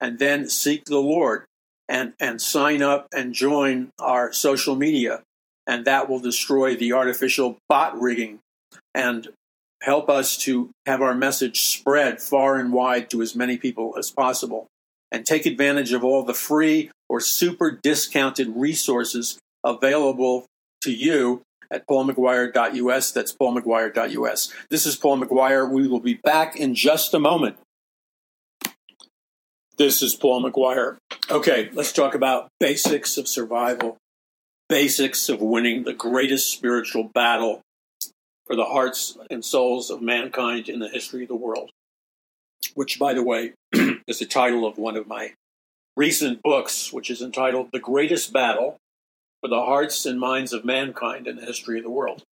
And then seek the Lord and, and sign up and join our social media. And that will destroy the artificial bot rigging and help us to have our message spread far and wide to as many people as possible. And take advantage of all the free or super discounted resources available to you at paulmcguire.us. That's paulmcguire.us. This is Paul McGuire. We will be back in just a moment. This is Paul McGuire. Okay, let's talk about basics of survival, basics of winning the greatest spiritual battle for the hearts and souls of mankind in the history of the world, which, by the way, is the title of one of my recent books, which is entitled The Greatest Battle for the Hearts and Minds of Mankind in the History of the World.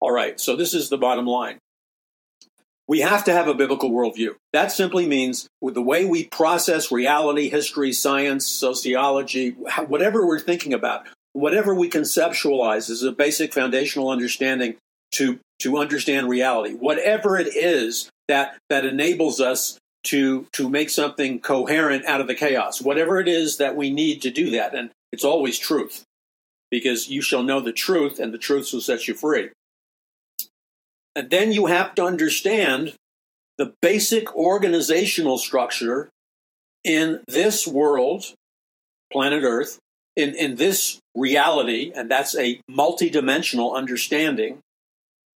All right, so this is the bottom line. We have to have a biblical worldview. That simply means with the way we process reality, history, science, sociology, whatever we're thinking about, whatever we conceptualize is a basic foundational understanding to, to understand reality. Whatever it is that, that enables us to, to make something coherent out of the chaos, whatever it is that we need to do that. And it's always truth because you shall know the truth and the truth will set you free. And then you have to understand the basic organizational structure in this world, planet Earth, in, in this reality, and that's a multidimensional understanding,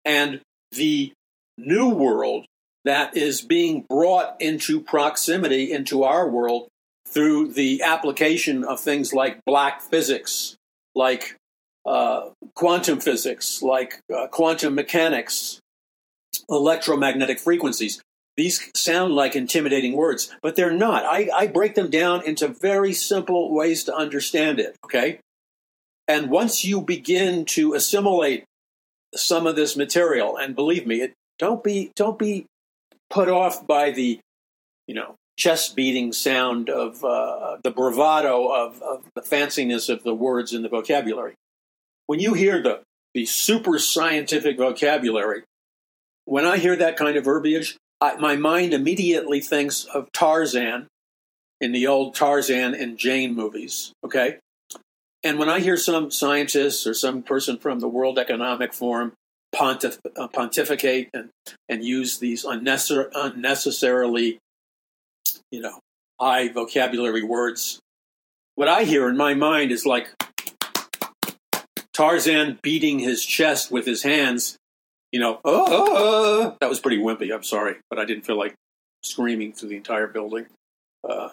and the new world that is being brought into proximity into our world through the application of things like black physics, like uh, quantum physics, like uh, quantum mechanics, electromagnetic frequencies. These sound like intimidating words, but they're not. I, I break them down into very simple ways to understand it, okay? And once you begin to assimilate some of this material, and believe me, it, don't be don't be put off by the, you know, chest beating sound of uh, the bravado of, of the fanciness of the words in the vocabulary. When you hear the the super scientific vocabulary, when I hear that kind of verbiage, I, my mind immediately thinks of Tarzan in the old Tarzan and Jane movies. Okay. And when I hear some scientist or some person from the World Economic Forum pontif- uh, pontificate and, and use these unnecessar- unnecessarily, you know, high vocabulary words, what I hear in my mind is like Tarzan beating his chest with his hands you know, oh, that was pretty wimpy. I'm sorry, but I didn't feel like screaming through the entire building. Uh,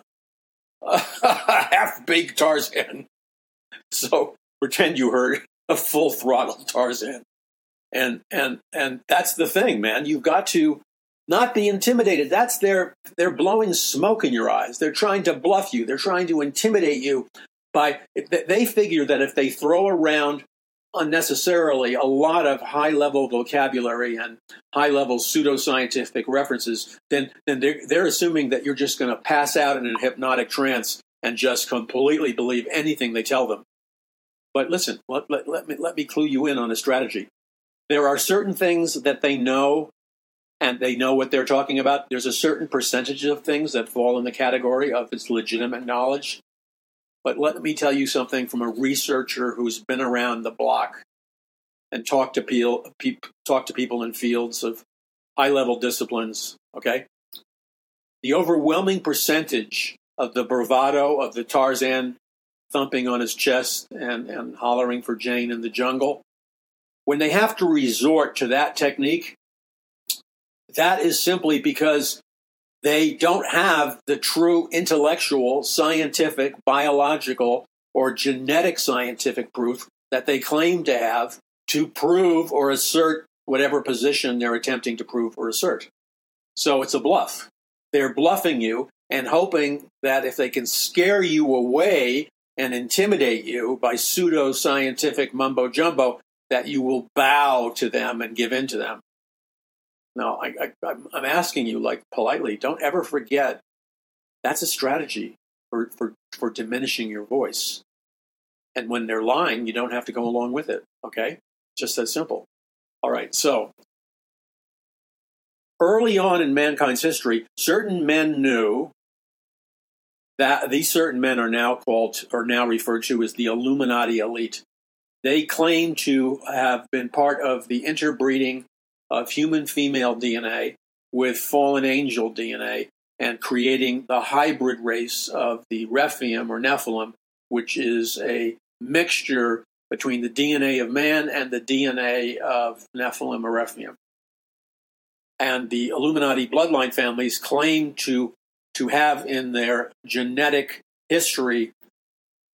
half baked Tarzan. So pretend you heard a full throttle Tarzan, and and and that's the thing, man. You've got to not be intimidated. That's their they're blowing smoke in your eyes. They're trying to bluff you. They're trying to intimidate you by they figure that if they throw around unnecessarily a lot of high level vocabulary and high level pseudoscientific references, then, then they're, they're assuming that you're just going to pass out in a hypnotic trance and just completely believe anything they tell them. But listen, let, let, let, me, let me clue you in on a strategy. There are certain things that they know and they know what they're talking about. There's a certain percentage of things that fall in the category of its legitimate knowledge. But let me tell you something from a researcher who's been around the block and talked to people, pe- talk to people in fields of high level disciplines. Okay, the overwhelming percentage of the bravado of the Tarzan thumping on his chest and, and hollering for Jane in the jungle, when they have to resort to that technique, that is simply because they don't have the true intellectual, scientific, biological, or genetic scientific proof that they claim to have to prove or assert whatever position they're attempting to prove or assert. So it's a bluff. They're bluffing you and hoping that if they can scare you away and intimidate you by pseudo scientific mumbo jumbo, that you will bow to them and give in to them. No, I, I'm asking you, like politely, don't ever forget that's a strategy for, for, for diminishing your voice. And when they're lying, you don't have to go along with it. Okay? Just that simple. All right, so early on in mankind's history, certain men knew that these certain men are now called, or now referred to as the Illuminati elite. They claim to have been part of the interbreeding of human female DNA with fallen angel DNA and creating the hybrid race of the Rephaim or Nephilim, which is a mixture between the DNA of man and the DNA of Nephilim or Rephaim. And the Illuminati bloodline families claim to, to have in their genetic history,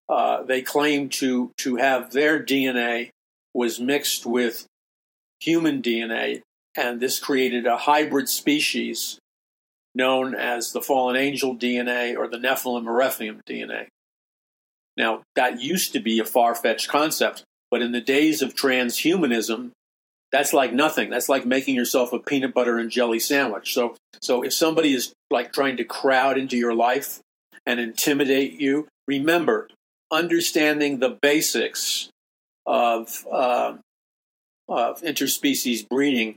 uh, they claim to, to have their DNA was mixed with human DNA and this created a hybrid species known as the fallen angel DNA or the Nephilim or Rephaim DNA. Now, that used to be a far fetched concept, but in the days of transhumanism, that's like nothing. That's like making yourself a peanut butter and jelly sandwich. So, so if somebody is like trying to crowd into your life and intimidate you, remember understanding the basics of uh, of interspecies breeding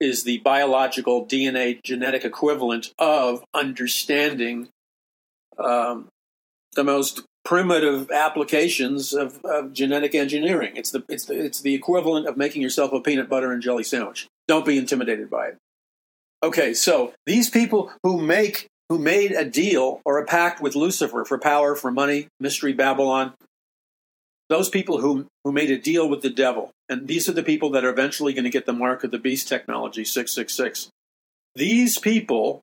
is the biological DNA genetic equivalent of understanding um, the most primitive applications of, of, genetic engineering. It's the, it's, the, it's the equivalent of making yourself a peanut butter and jelly sandwich. Don't be intimidated by it. Okay, so these people who make who made a deal or a pact with Lucifer for power, for money, mystery Babylon, those people who, who made a deal with the devil, and these are the people that are eventually going to get the mark of the beast technology, 666. These people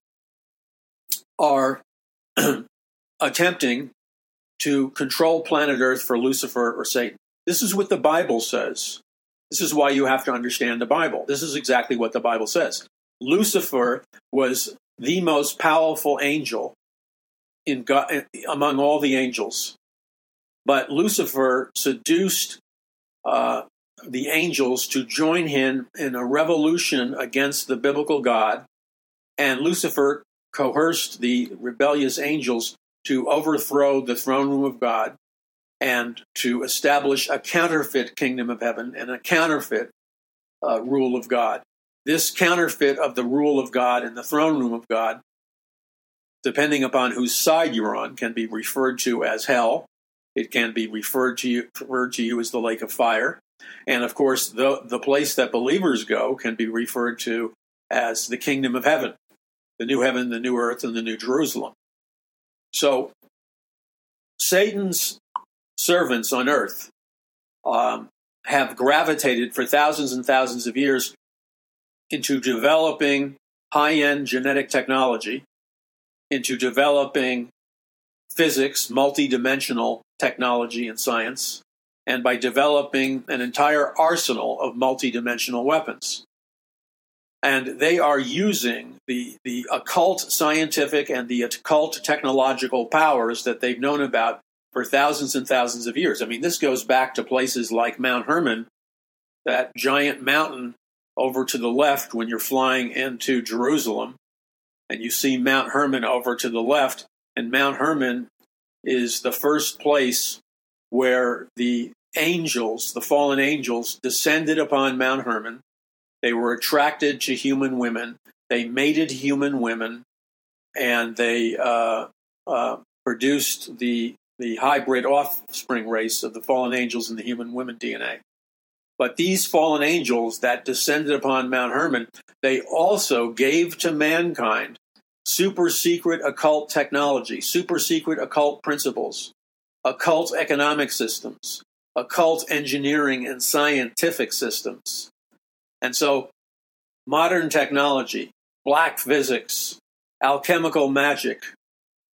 are attempting to control planet Earth for Lucifer or Satan. This is what the Bible says. This is why you have to understand the Bible. This is exactly what the Bible says. Lucifer was the most powerful angel in God, among all the angels. But Lucifer seduced uh, the angels to join him in a revolution against the biblical God, and Lucifer coerced the rebellious angels to overthrow the throne room of God and to establish a counterfeit kingdom of heaven and a counterfeit uh, rule of God. This counterfeit of the rule of God and the throne room of God, depending upon whose side you're on, can be referred to as hell. It can be referred to you, referred to you as the lake of fire. And of course, the, the place that believers go can be referred to as the kingdom of heaven, the new heaven, the new earth, and the new Jerusalem. So Satan's servants on earth um, have gravitated for thousands and thousands of years into developing high end genetic technology, into developing physics, multidimensional technology and science, and by developing an entire arsenal of multidimensional weapons and they are using the, the occult scientific and the occult technological powers that they've known about for thousands and thousands of years. I mean, this goes back to places like Mount Hermon, that giant mountain over to the left when you're flying into Jerusalem, and you see Mount Hermon over to the left, and Mount Hermon is the first place where the angels, the fallen angels, descended upon Mount Hermon they were attracted to human women. They mated human women, and they uh, uh, produced the the hybrid offspring race of the fallen angels and the human women DNA. But these fallen angels that descended upon Mount Hermon, they also gave to mankind super secret occult technology, super secret occult principles, occult economic systems, occult engineering and scientific systems. And so modern technology, black physics, alchemical magic,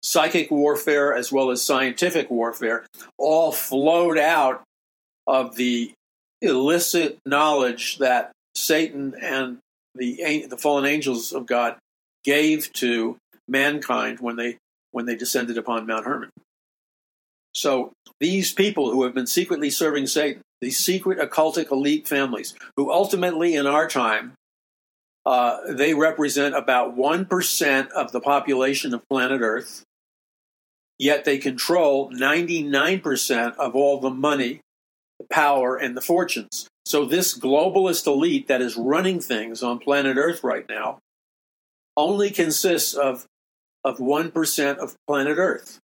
psychic warfare, as well as scientific warfare, all flowed out of the illicit knowledge that Satan and the, the fallen angels of God gave to mankind when they when they descended upon Mount Hermon. So these people who have been secretly serving Satan these secret occultic elite families, who ultimately in our time, uh, they represent about 1% of the population of planet Earth, yet they control 99% of all the money, the power, and the fortunes. So, this globalist elite that is running things on planet Earth right now only consists of, of 1% of planet Earth.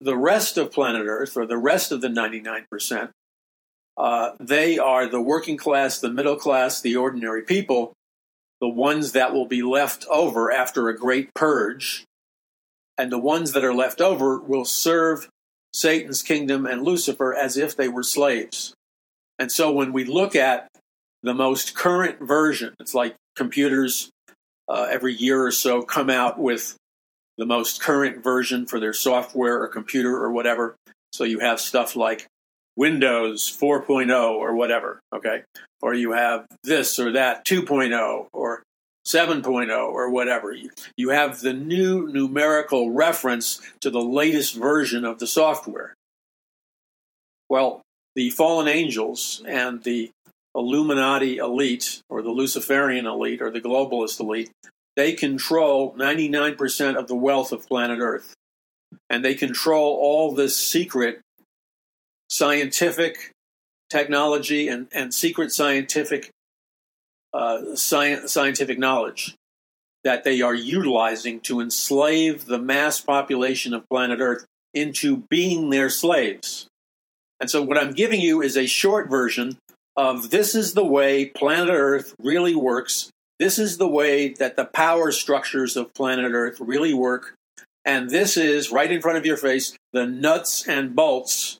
The rest of planet Earth, or the rest of the 99%, uh, they are the working class, the middle class, the ordinary people, the ones that will be left over after a great purge. And the ones that are left over will serve Satan's kingdom and Lucifer as if they were slaves. And so when we look at the most current version, it's like computers uh, every year or so come out with the most current version for their software or computer or whatever. So you have stuff like Windows 4.0 or whatever, okay? Or you have this or that 2.0 or 7.0 or whatever. You have the new numerical reference to the latest version of the software. Well, the fallen angels and the Illuminati elite, or the Luciferian elite, or the globalist elite, they control 99% of the wealth of planet Earth. And they control all this secret scientific technology and, and secret scientific uh, scientific knowledge that they are utilizing to enslave the mass population of planet Earth into being their slaves. And so, what I'm giving you is a short version this is the way planet Earth really works. This is the way that the power structures of planet Earth really work. And this is right in front of your face the nuts and bolts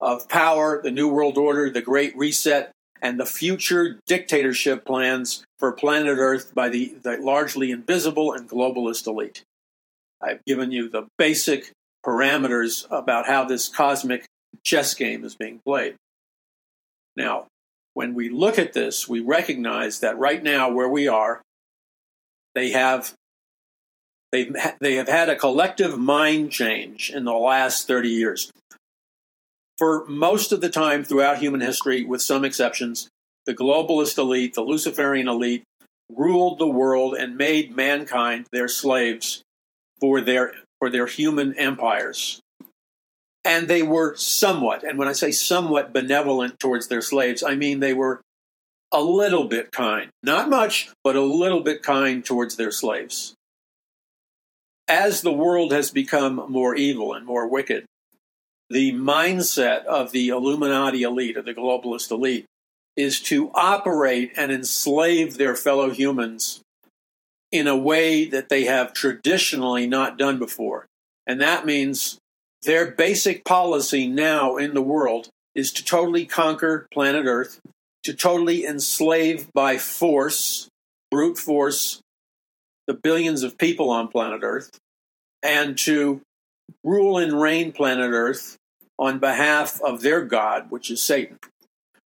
of power, the New World Order, the Great Reset, and the future dictatorship plans for planet Earth by the, the largely invisible and globalist elite. I've given you the basic parameters about how this cosmic chess game is being played. Now, when we look at this, we recognize that right now, where we are, they have they've, they have had a collective mind change in the last 30 years for most of the time throughout human history, with some exceptions, the globalist elite, the Luciferian elite, ruled the world and made mankind their slaves for their for their human empires. And they were somewhat, and when I say somewhat benevolent towards their slaves, I mean they were a little bit kind. Not much, but a little bit kind towards their slaves. As the world has become more evil and more wicked, the mindset of the Illuminati elite, or the globalist elite, is to operate and enslave their fellow humans in a way that they have traditionally not done before. And that means their basic policy now in the world is to totally conquer planet Earth, to totally enslave by force, brute force, the billions of people on planet Earth, and to rule and reign planet Earth on behalf of their God, which is Satan.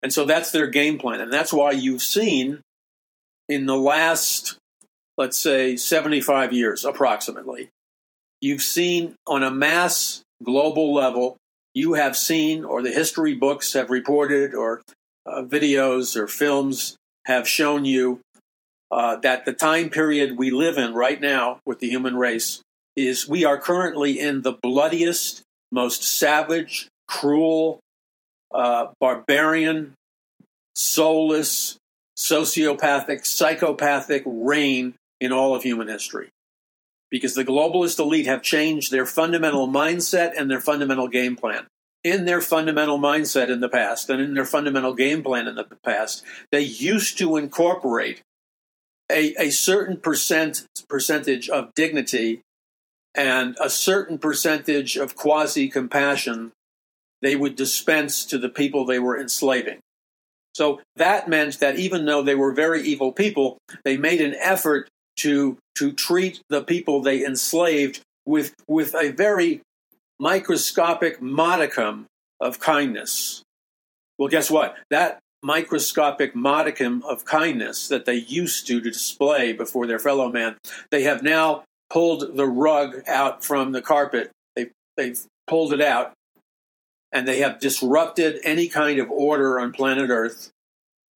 And so that's their game plan. And that's why you've seen in the last, let's say, 75 years approximately, you've seen on a mass global level, you have seen, or the history books have reported, or uh, videos or films have shown you uh, that the time period we live in right now with the human race is we are currently in the bloodiest most savage, cruel, uh, barbarian, soulless, sociopathic, psychopathic reign in all of human history. Because the globalist elite have changed their fundamental mindset and their fundamental game plan. In their fundamental mindset in the past and in their fundamental game plan in the past, they used to incorporate a, a certain percent percentage of dignity and a certain percentage of quasi compassion they would dispense to the people they were enslaving. So that meant that even though they were very evil people, they made an effort to, to treat the people they enslaved with, with a very microscopic modicum of kindness. Well, guess what? That microscopic modicum of kindness that they used to, to display before their fellow man, they have now pulled the rug out from the carpet. They, they've pulled it out and they have disrupted any kind of order on planet Earth.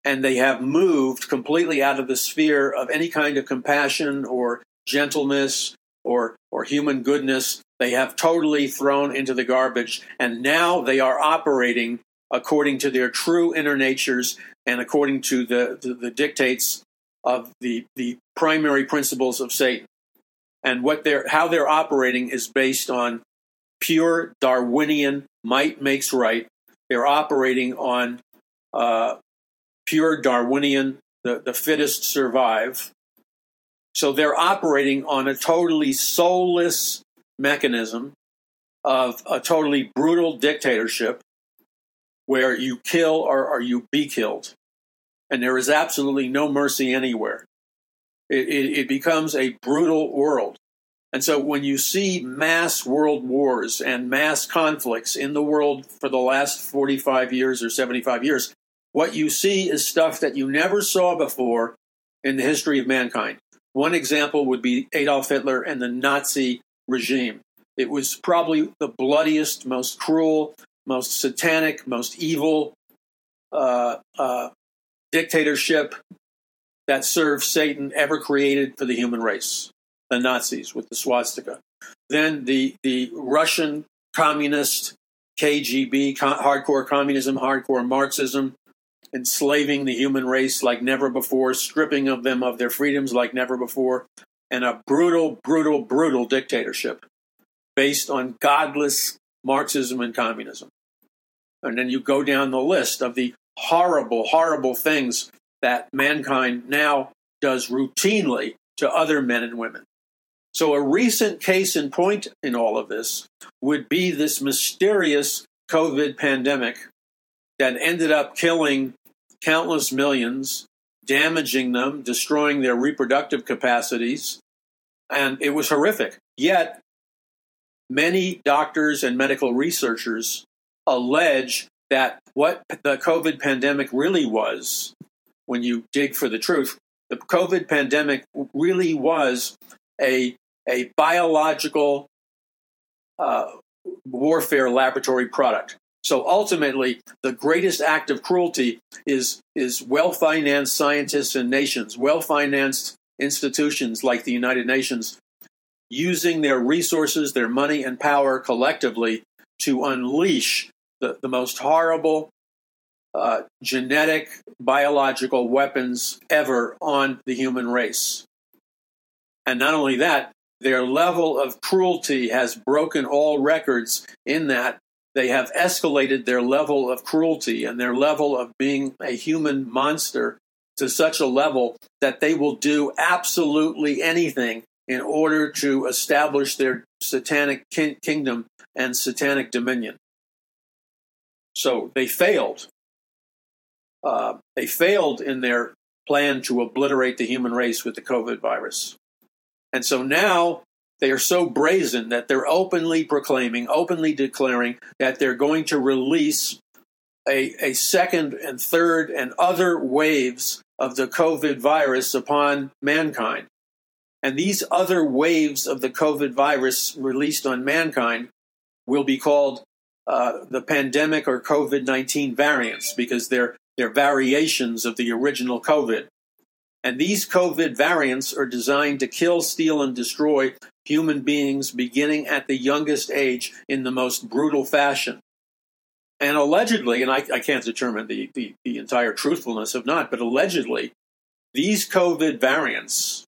And they have moved completely out of the sphere of any kind of compassion or gentleness or, or human goodness. They have totally thrown into the garbage. And now they are operating according to their true inner natures and according to the, the, the dictates of the, the primary principles of Satan and what they're how they're operating is based on pure Darwinian might makes right. They're operating on uh, pure Darwinian the, the fittest survive. So they're operating on a totally soulless mechanism of a totally brutal dictatorship where you kill or, or you be killed. And there is absolutely no mercy anywhere. It, it, it becomes a brutal world. And so when you see mass world wars and mass conflicts in the world for the last 45 years or 75 years, what you see is stuff that you never saw before in the history of mankind. One example would be Adolf Hitler and the Nazi regime. It was probably the bloodiest, most cruel, most satanic, most evil uh, uh, dictatorship that served Satan ever created for the human race. The Nazis with the swastika. Then the the Russian communist KGB, hardcore communism, hardcore Marxism, enslaving the human race like never before, stripping of them of their freedoms like never before, and a brutal, brutal, brutal dictatorship based on godless Marxism and communism. And then you go down the list of the horrible, horrible things that mankind now does routinely to other men and women. So, a recent case in point in all of this would be this mysterious COVID pandemic that ended up killing countless millions, damaging them, destroying their reproductive capacities, and it was horrific. Yet, many doctors and medical researchers allege that what the COVID pandemic really was, when you dig for the truth, the COVID pandemic really was a, a biological uh, warfare laboratory product. So ultimately, the greatest act of cruelty is, is well financed scientists and nations, well financed institutions like the United Nations, using their resources, their money, and power collectively to unleash the, the most horrible uh, genetic, biological weapons ever on the human race. And not only that, their level of cruelty has broken all records in that they have escalated their level of cruelty and their level of being a human monster to such a level that they will do absolutely anything in order to establish their satanic kingdom and satanic dominion. So they failed. Uh, they failed in their plan to obliterate the human race with the COVID virus. And so now they are so brazen that they're openly proclaiming, openly declaring that they're going to release a, a second and third and other waves of the COVID virus upon mankind. And these other waves of the COVID virus released on mankind will be called uh, the pandemic or COVID 19 variants because they're, they're variations of the original COVID. And these COVID variants are designed to kill, steal, and destroy human beings beginning at the youngest age in the most brutal fashion. And allegedly, and I, I can't determine the, the, the entire truthfulness of not, but allegedly, these COVID variants,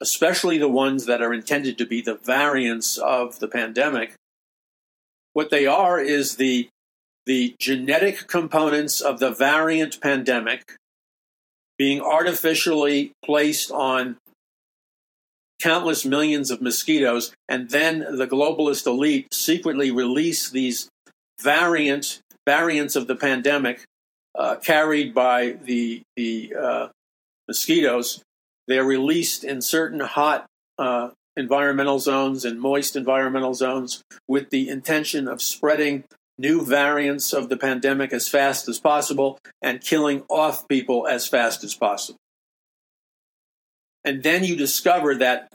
especially the ones that are intended to be the variants of the pandemic, what they are is the the genetic components of the variant pandemic being artificially placed on countless millions of mosquitoes, and then the globalist elite secretly release these variant variants of the pandemic uh, carried by the the uh, mosquitoes. They're released in certain hot uh, environmental zones and moist environmental zones with the intention of spreading new variants of the pandemic as fast as possible and killing off people as fast as possible. And then you discover that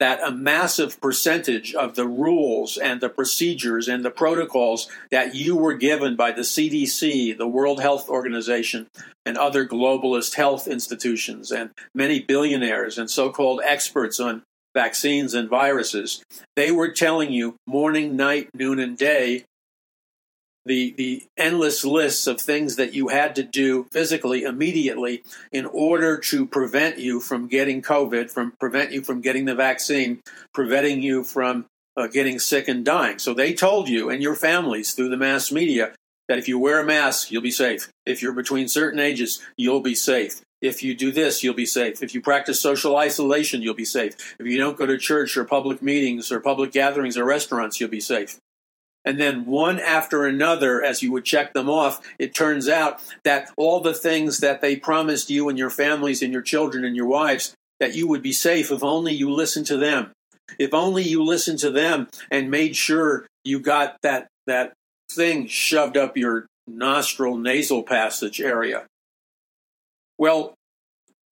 that a massive percentage of the rules and the procedures and the protocols that you were given by the CDC, the World Health Organization, and other globalist health institutions, and many billionaires and so called experts on vaccines and viruses, they were telling you morning, night, noon, and day the the endless lists of things that you had to do physically immediately in order to prevent you from getting COVID, from prevent you from getting the vaccine, preventing you from uh, getting sick and dying. So they told you and your families through the mass media that if you wear a mask, you'll be safe. If you're between certain ages, you'll be safe. If you do this, you'll be safe. If you practice social isolation, you'll be safe. If you don't go to church or public meetings or public gatherings or restaurants, you'll be safe. And then one after another, as you would check them off, it turns out that all the things that they promised you and your families and your children and your wives, that you would be safe if only you listened to them. If only you listened to them and made sure you got that, that thing shoved up your nostril nasal passage area. Well,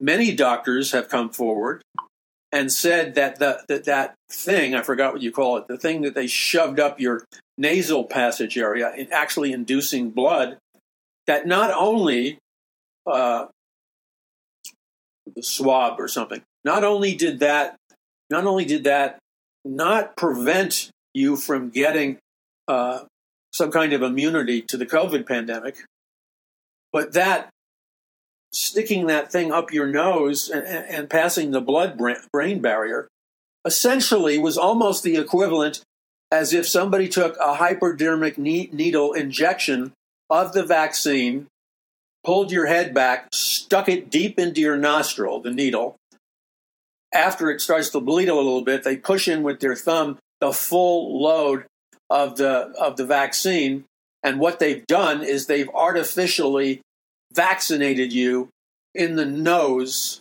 many doctors have come forward and said that the, that that thing I forgot what you call it, the thing that they shoved up your nasal passage area, actually inducing blood, that not only uh, the swab or something, not only did that, not only did that not prevent you from getting uh, some kind of immunity to the COVID pandemic, but that sticking that thing up your nose and, and passing the blood brain barrier essentially was almost the equivalent as if somebody took a hypodermic needle injection of the vaccine, pulled your head back, stuck it deep into your nostril, the needle. After it starts to bleed a little bit, they push in with their thumb the full load of the of the vaccine. And what they've done is they've artificially vaccinated you in the nose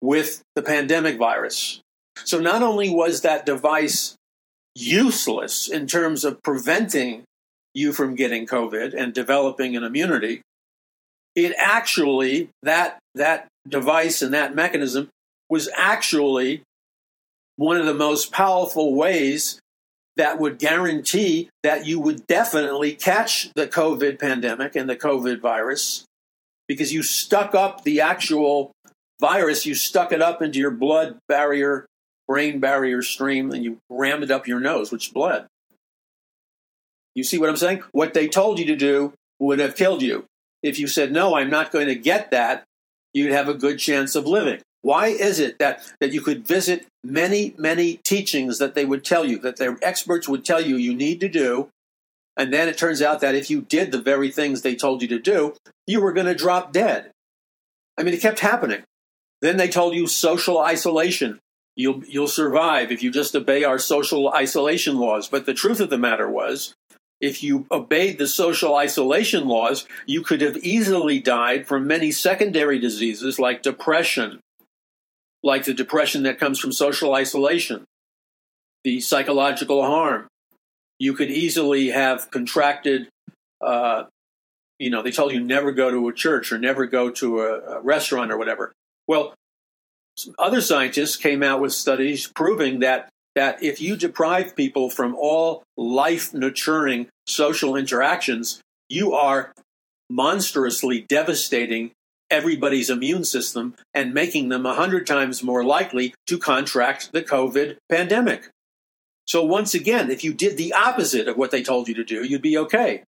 with the pandemic virus. So not only was that device useless in terms of preventing you from getting COVID and developing an immunity, it actually, that, that device and that mechanism was actually one of the most powerful ways that would guarantee that you would definitely catch the COVID pandemic and the COVID virus because you stuck up the actual virus, you stuck it up into your blood barrier, brain barrier stream, and you rammed it up your nose, which bled. You see what I'm saying? What they told you to do would have killed you. If you said, no, I'm not going to get that, you'd have a good chance of living. Why is it that, that you could visit many, many teachings that they would tell you, that their experts would tell you you need to do, and then it turns out that if you did the very things they told you to do, you were going to drop dead. I mean, it kept happening. Then they told you social isolation. You'll, you'll survive if you just obey our social isolation laws. But the truth of the matter was, if you obeyed the social isolation laws, you could have easily died from many secondary diseases like depression, like the depression that comes from social isolation, the psychological harm, you could easily have contracted. Uh, you know, they told you never go to a church or never go to a, a restaurant or whatever. Well, other scientists came out with studies proving that that if you deprive people from all life nurturing social interactions, you are monstrously devastating everybody's immune system and making them a hundred times more likely to contract the COVID pandemic. So once again, if you did the opposite of what they told you to do, you'd be okay.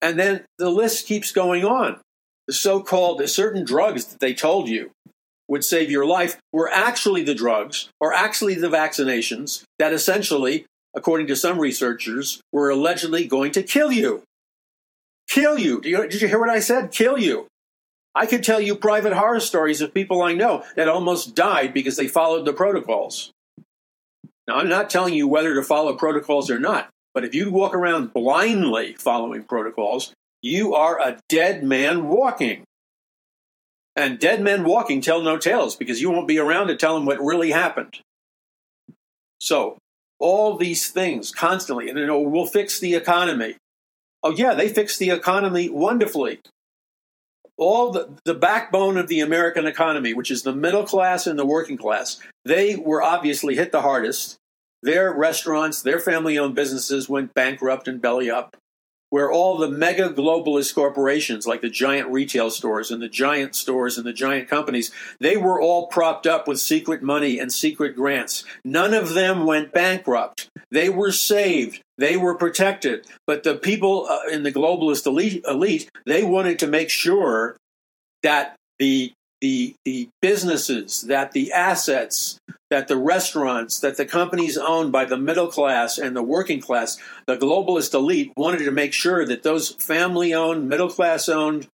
And then the list keeps going on. The so-called certain drugs that they told you would save your life were actually the drugs or actually the vaccinations that essentially, according to some researchers, were allegedly going to kill you. Kill you. Did you, did you hear what I said? Kill you. I could tell you private horror stories of people I know that almost died because they followed the protocols. Now, I'm not telling you whether to follow protocols or not, but if you walk around blindly following protocols, you are a dead man walking. And dead men walking tell no tales because you won't be around to tell them what really happened. So, all these things constantly, and you know, we'll fix the economy. Oh, yeah, they fixed the economy wonderfully all the, the backbone of the American economy, which is the middle class and the working class, they were obviously hit the hardest. Their restaurants, their family owned businesses went bankrupt and belly up where all the mega globalist corporations like the giant retail stores and the giant stores and the giant companies they were all propped up with secret money and secret grants. None of them went bankrupt. They were saved they were protected but the people uh, in the globalist elite, elite they wanted to make sure that the the the businesses that the assets that the restaurants, that the companies owned by the middle class and the working class, the globalist elite wanted to make sure that those family owned, middle class owned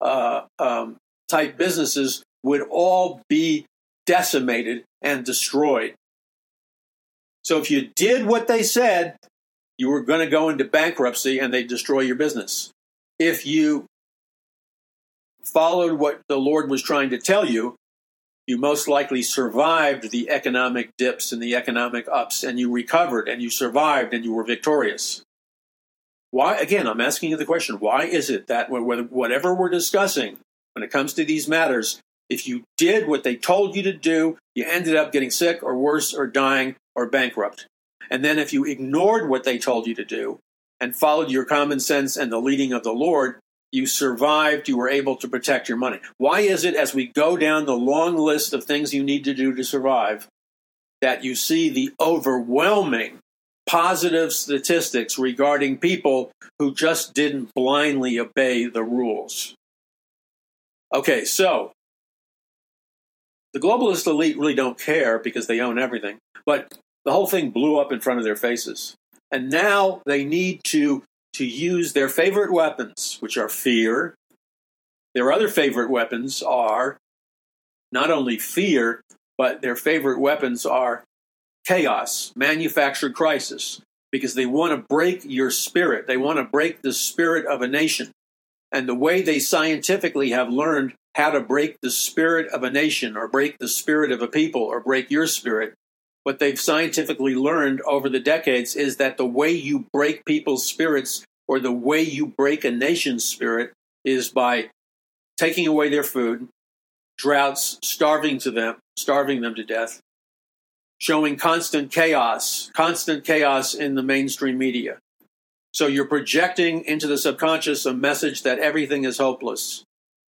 uh, um, type businesses would all be decimated and destroyed. So if you did what they said, you were going to go into bankruptcy and they destroy your business. If you followed what the Lord was trying to tell you, you most likely survived the economic dips and the economic ups, and you recovered and you survived and you were victorious. Why, again, I'm asking you the question why is it that whatever we're discussing when it comes to these matters, If you did what they told you to do, you ended up getting sick or worse or dying or bankrupt. And then if you ignored what they told you to do and followed your common sense and the leading of the Lord, you survived, you were able to protect your money. Why is it, as we go down the long list of things you need to do to survive, that you see the overwhelming positive statistics regarding people who just didn't blindly obey the rules? Okay, so the globalist elite really don't care because they own everything, but the whole thing blew up in front of their faces. And now they need to to use their favorite weapons, which are fear. Their other favorite weapons are not only fear, but their favorite weapons are chaos, manufactured crisis, because they want to break your spirit. They want to break the spirit of a nation. And the way they scientifically have learned how to break the spirit of a nation or break the spirit of a people or break your spirit, what they've scientifically learned over the decades is that the way you break people's spirits or the way you break a nation's spirit is by taking away their food, droughts, starving to them, starving them to death, showing constant chaos, constant chaos in the mainstream media. So you're projecting into the subconscious a message that everything is hopeless.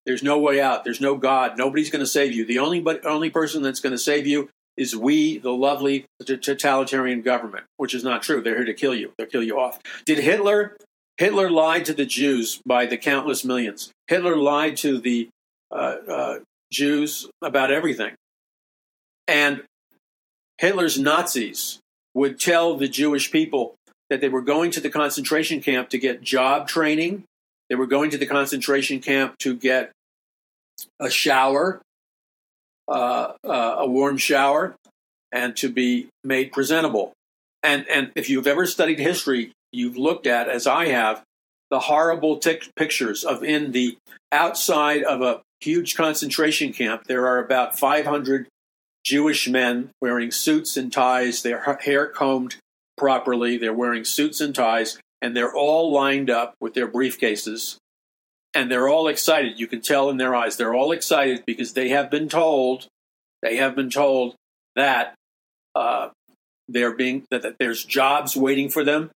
There's no way out. There's no God. Nobody's going to save you. The only but only person that's going to save you is we, the lovely totalitarian government, which is not true. They're here to kill you. They'll kill you off. Did Hitler Hitler lied to the Jews by the countless millions. Hitler lied to the uh, uh, Jews about everything. And Hitler's Nazis would tell the Jewish people that they were going to the concentration camp to get job training. They were going to the concentration camp to get a shower, uh, uh a warm shower, and to be made presentable. And and if you've ever studied history, you've looked at, as I have, the horrible pictures of in the outside of a huge concentration camp. There are about 500 Jewish men wearing suits and ties, their hair combed properly, they're wearing suits and ties, and they're all lined up with their briefcases. And they're all excited. You can tell in their eyes. They're all excited because they have been told, they have been told that uh, they're being that, that there's jobs waiting for them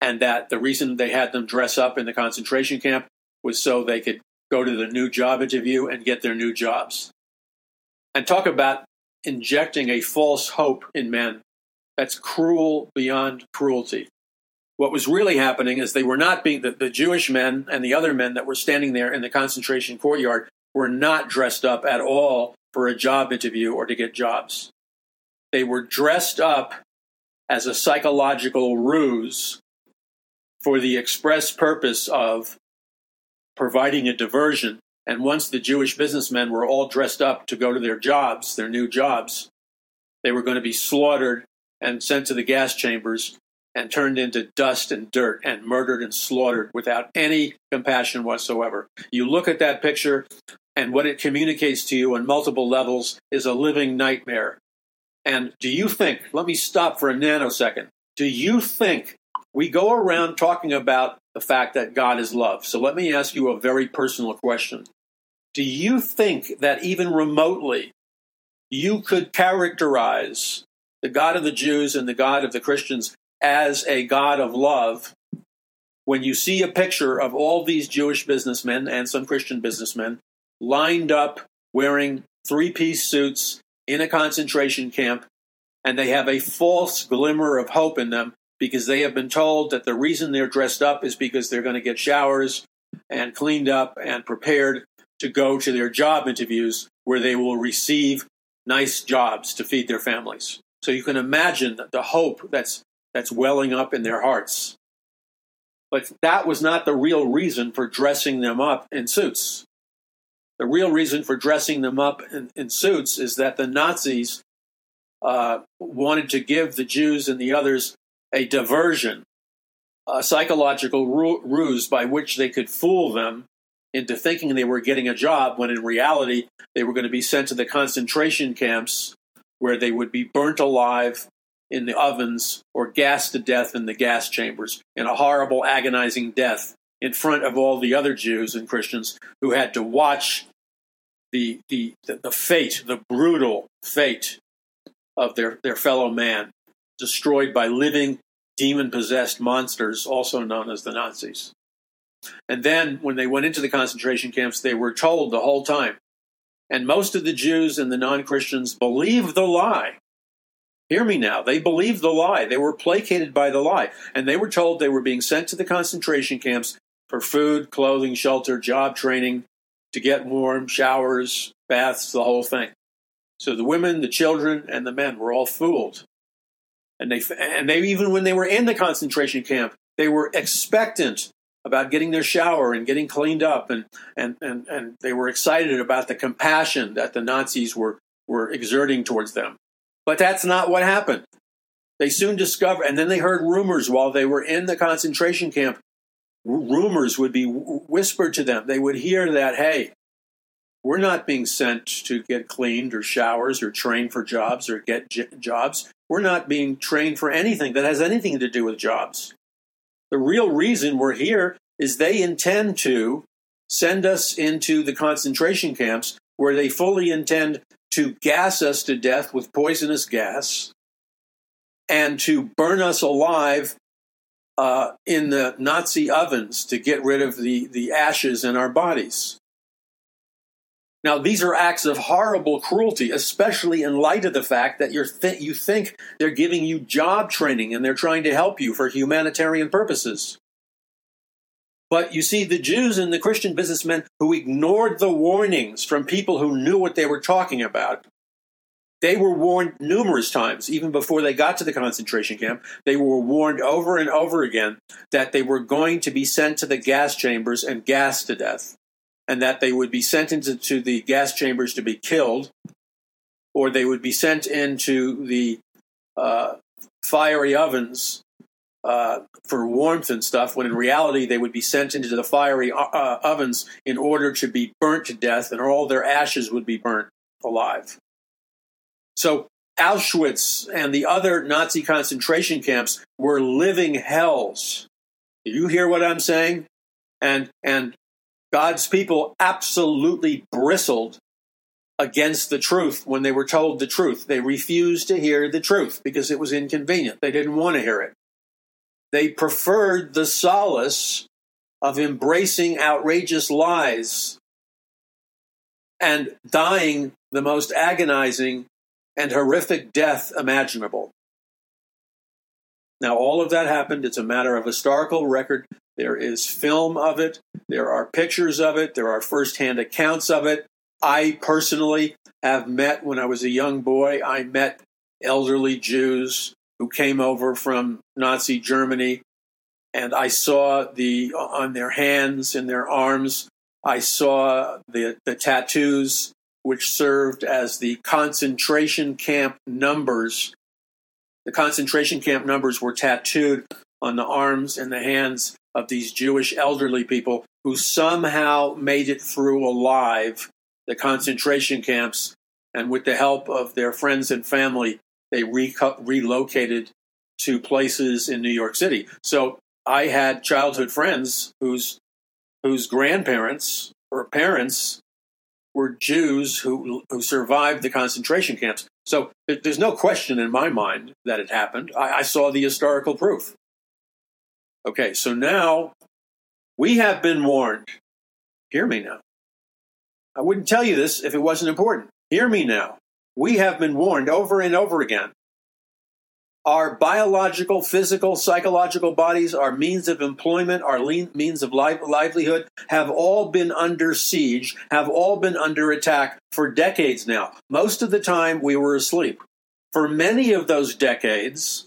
and that the reason they had them dress up in the concentration camp was so they could go to the new job interview and get their new jobs. And talk about injecting a false hope in men. That's cruel beyond cruelty. What was really happening is they were not being, the, the Jewish men and the other men that were standing there in the concentration courtyard were not dressed up at all for a job interview or to get jobs. They were dressed up as a psychological ruse for the express purpose of providing a diversion. And once the Jewish businessmen were all dressed up to go to their jobs, their new jobs, they were going to be slaughtered and sent to the gas chambers and turned into dust and dirt and murdered and slaughtered without any compassion whatsoever. You look at that picture, and what it communicates to you on multiple levels is a living nightmare. And do you think, let me stop for a nanosecond, do you think we go around talking about the fact that God is love. So let me ask you a very personal question. Do you think that even remotely you could characterize the God of the Jews and the God of the Christians as a God of love when you see a picture of all these Jewish businessmen and some Christian businessmen lined up wearing three piece suits in a concentration camp, and they have a false glimmer of hope in them because they have been told that the reason they're dressed up is because they're going to get showers and cleaned up and prepared to go to their job interviews where they will receive nice jobs to feed their families. So you can imagine the hope that's that's welling up in their hearts. But that was not the real reason for dressing them up in suits. The real reason for dressing them up in, in suits is that the Nazis uh, wanted to give the Jews and the others a diversion, a psychological ruse by which they could fool them into thinking they were getting a job when in reality they were going to be sent to the concentration camps where they would be burnt alive in the ovens or gassed to death in the gas chambers in a horrible, agonizing death in front of all the other Jews and Christians who had to watch the, the, the fate, the brutal fate of their, their fellow man, destroyed by living demon possessed monsters, also known as the Nazis. And then when they went into the concentration camps, they were told the whole time. And most of the Jews and the non Christians believed the lie. Hear me now. They believed the lie. They were placated by the lie. And they were told they were being sent to the concentration camps for food, clothing, shelter, job training, to get warm, showers, baths, the whole thing. So the women, the children, and the men were all fooled. And they, and they even when they were in the concentration camp, they were expectant about getting their shower and getting cleaned up, and, and, and, and they were excited about the compassion that the Nazis were, were exerting towards them. But that's not what happened. They soon discovered, and then they heard rumors while they were in the concentration camp rumors would be whispered to them. They would hear that, hey, we're not being sent to get cleaned or showers or trained for jobs or get j- jobs. We're not being trained for anything that has anything to do with jobs. The real reason we're here is they intend to send us into the concentration camps where they fully intend to gas us to death with poisonous gas and to burn us alive uh, in the Nazi ovens to get rid of the, the ashes in our bodies. Now, these are acts of horrible cruelty, especially in light of the fact that you're th- you think they're giving you job training and they're trying to help you for humanitarian purposes. But you see, the Jews and the Christian businessmen who ignored the warnings from people who knew what they were talking about they were warned numerous times, even before they got to the concentration camp. They were warned over and over again that they were going to be sent to the gas chambers and gassed to death, and that they would be sent into the gas chambers to be killed, or they would be sent into the uh, fiery ovens uh, for warmth and stuff, when in reality they would be sent into the fiery uh, uh ovens in order to be burnt to death, and all their ashes would be burnt alive. So Auschwitz and the other Nazi concentration camps were living hells. Do you hear what I'm saying? And and God's people absolutely bristled against the truth when they were told the truth. They refused to hear the truth because it was inconvenient. They didn't want to hear it. They preferred the solace of embracing outrageous lies and dying the most agonizing and horrific death imaginable. Now, all of that happened. It's a matter of historical record. There is film of it, there are pictures of it, there are firsthand accounts of it. I personally have met, when I was a young boy, I met elderly Jews who came over from Nazi Germany, and I saw the on their hands and their arms, I saw the, the tattoos which served as the concentration camp numbers. The concentration camp numbers were tattooed on the arms and the hands of these Jewish elderly people who somehow made it through alive the concentration camps. And with the help of their friends and family, they re- relocated to places in New York City. So I had childhood friends whose whose grandparents or parents were Jews who, who survived the concentration camps. So there's no question in my mind that it happened. I, I saw the historical proof. Okay, so now we have been warned. Hear me now. I wouldn't tell you this if it wasn't important. Hear me now. We have been warned over and over again our biological, physical, psychological bodies, our means of employment, our means of livelihood have all been under siege, have all been under attack for decades now. Most of the time we were asleep. For many of those decades,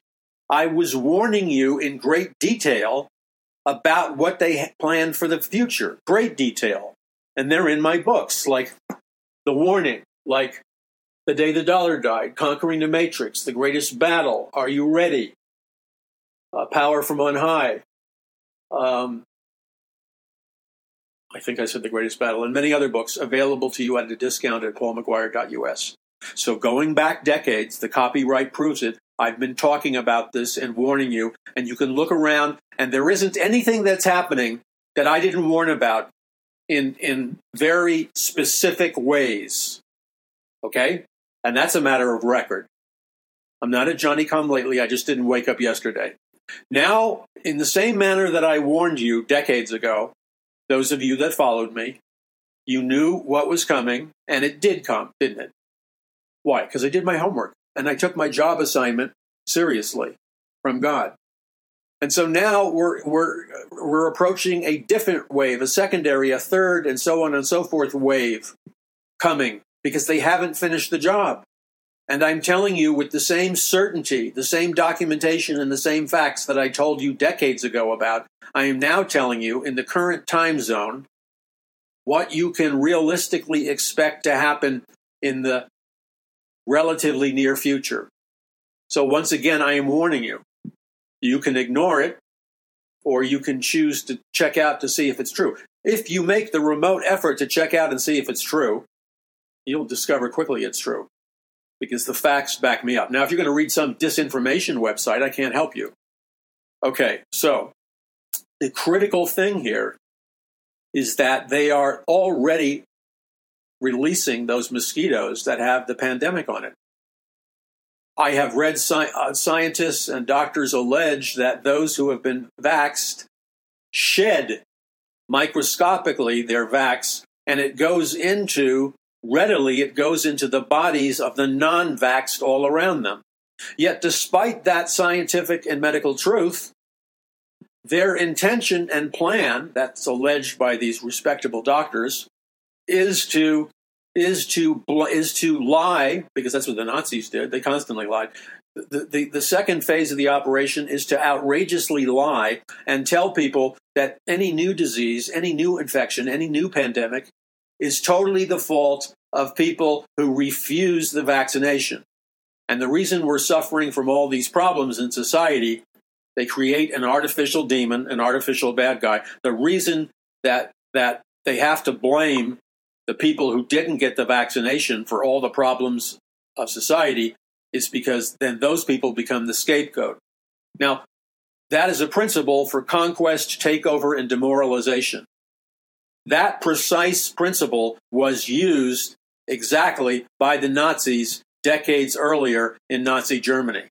I was warning you in great detail about what they planned for the future. Great detail. And they're in my books, like the warning, like the Day the Dollar Died, Conquering the Matrix, The Greatest Battle, Are You Ready? Uh, Power from On High. Um, I think I said The Greatest Battle, and many other books available to you at a discount at paulmcguire.us. So going back decades, the copyright proves it. I've been talking about this and warning you, and you can look around, and there isn't anything that's happening that I didn't warn about in in very specific ways. Okay? And that's a matter of record. I'm not a Johnny come lately, I just didn't wake up yesterday. Now, in the same manner that I warned you decades ago, those of you that followed me, you knew what was coming, and it did come, didn't it? Why? Because I did my homework and I took my job assignment seriously from God. And so now we're, we're, we're approaching a different wave, a secondary, a third, and so on and so forth wave coming because they haven't finished the job. And I'm telling you with the same certainty, the same documentation, and the same facts that I told you decades ago about, I am now telling you in the current time zone what you can realistically expect to happen in the relatively near future. So, once again, I am warning you. You can ignore it, or you can choose to check out to see if it's true. If you make the remote effort to check out and see if it's true, you'll discover quickly it's true because the facts back me up. Now, if you're going to read some disinformation website, I can't help you. Okay, so the critical thing here is that they are already releasing those mosquitoes that have the pandemic on it. I have read sci- uh, scientists and doctors allege that those who have been vaxed shed microscopically their vax, and it goes into readily it goes into the bodies of the non vaxxed all around them. Yet, despite that scientific and medical truth, their intention and plan, that's alleged by these respectable doctors, is to is to is to lie because that's what the Nazis did. They constantly lied. The, the, the second phase of the operation is to outrageously lie and tell people that any new disease, any new infection, any new pandemic is totally the fault of people who refuse the vaccination. And the reason we're suffering from all these problems in society, they create an artificial demon, an artificial bad guy. The reason that that they have to blame the people who didn't get the vaccination for all the problems of society is because then those people become the scapegoat. Now, that is a principle for conquest, takeover, and demoralization. That precise principle was used exactly by the Nazis decades earlier in Nazi Germany.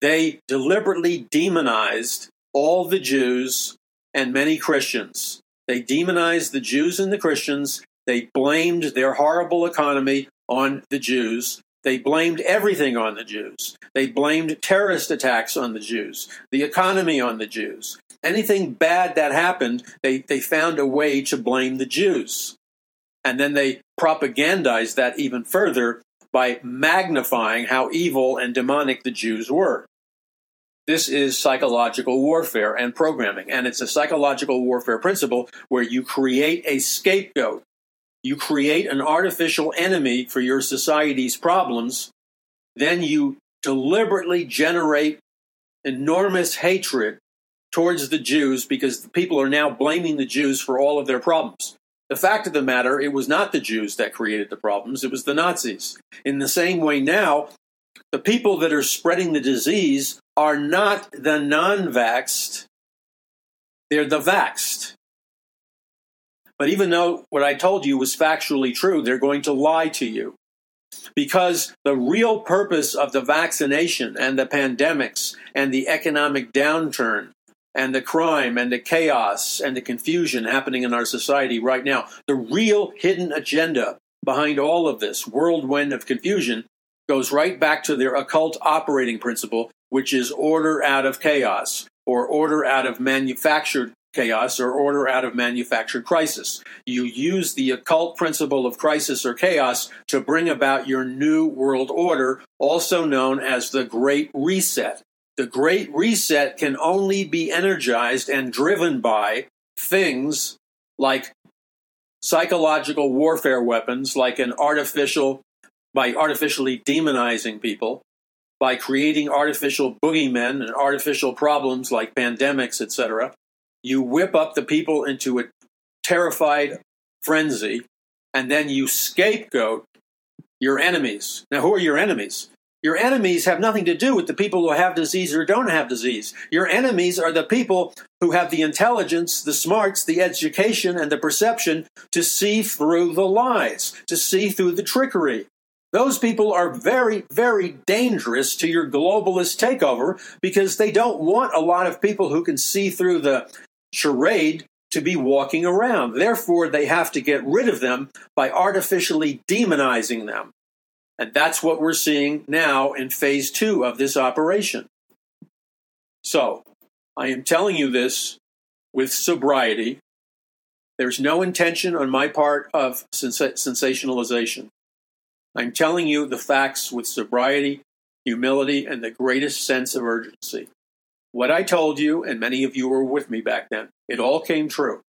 They deliberately demonized all the Jews and many Christians. They demonized the Jews and the Christians. They blamed their horrible economy on the Jews. They blamed everything on the Jews. They blamed terrorist attacks on the Jews, the economy on the Jews anything bad that happened, they, they found a way to blame the Jews. And then they propagandized that even further by magnifying how evil and demonic the Jews were. This is psychological warfare and programming, and it's a psychological warfare principle where you create a scapegoat. You create an artificial enemy for your society's problems, then you deliberately generate enormous hatred towards the Jews because the people are now blaming the Jews for all of their problems. The fact of the matter, it was not the Jews that created the problems, it was the Nazis. In the same way, now, the people that are spreading the disease are not the non vaxxed, they're the vaxxed. But even though what I told you was factually true, they're going to lie to you. Because the real purpose of the vaccination and the pandemics and the economic downturn and the crime and the chaos and the confusion happening in our society right now. The real hidden agenda behind all of this whirlwind of confusion goes right back to their occult operating principle, which is order out of chaos or order out of manufactured chaos or order out of manufactured crisis. You use the occult principle of crisis or chaos to bring about your new world order, also known as the Great Reset. The Great Reset can only be energized and driven by things like psychological warfare weapons, like an artificial, by artificially demonizing people, by creating artificial boogeymen and artificial problems like pandemics, etc. You whip up the people into a terrified frenzy, and then you scapegoat your enemies. Now, who are your enemies? Your enemies have nothing to do with the people who have disease or don't have disease. Your enemies are the people who have the intelligence, the smarts, the education, and the perception to see through the lies, to see through the trickery. Those people are very, very dangerous to your globalist takeover because they don't want a lot of people who can see through the charade to be walking around. Therefore, they have to get rid of them by artificially demonizing them. And that's what we're seeing now in phase two of this operation. So, I am telling you this with sobriety. There's no intention on my part of sens- sensationalization. I'm telling you the facts with sobriety, humility, and the greatest sense of urgency. What I told you, and many of you were with me back then, it all came true.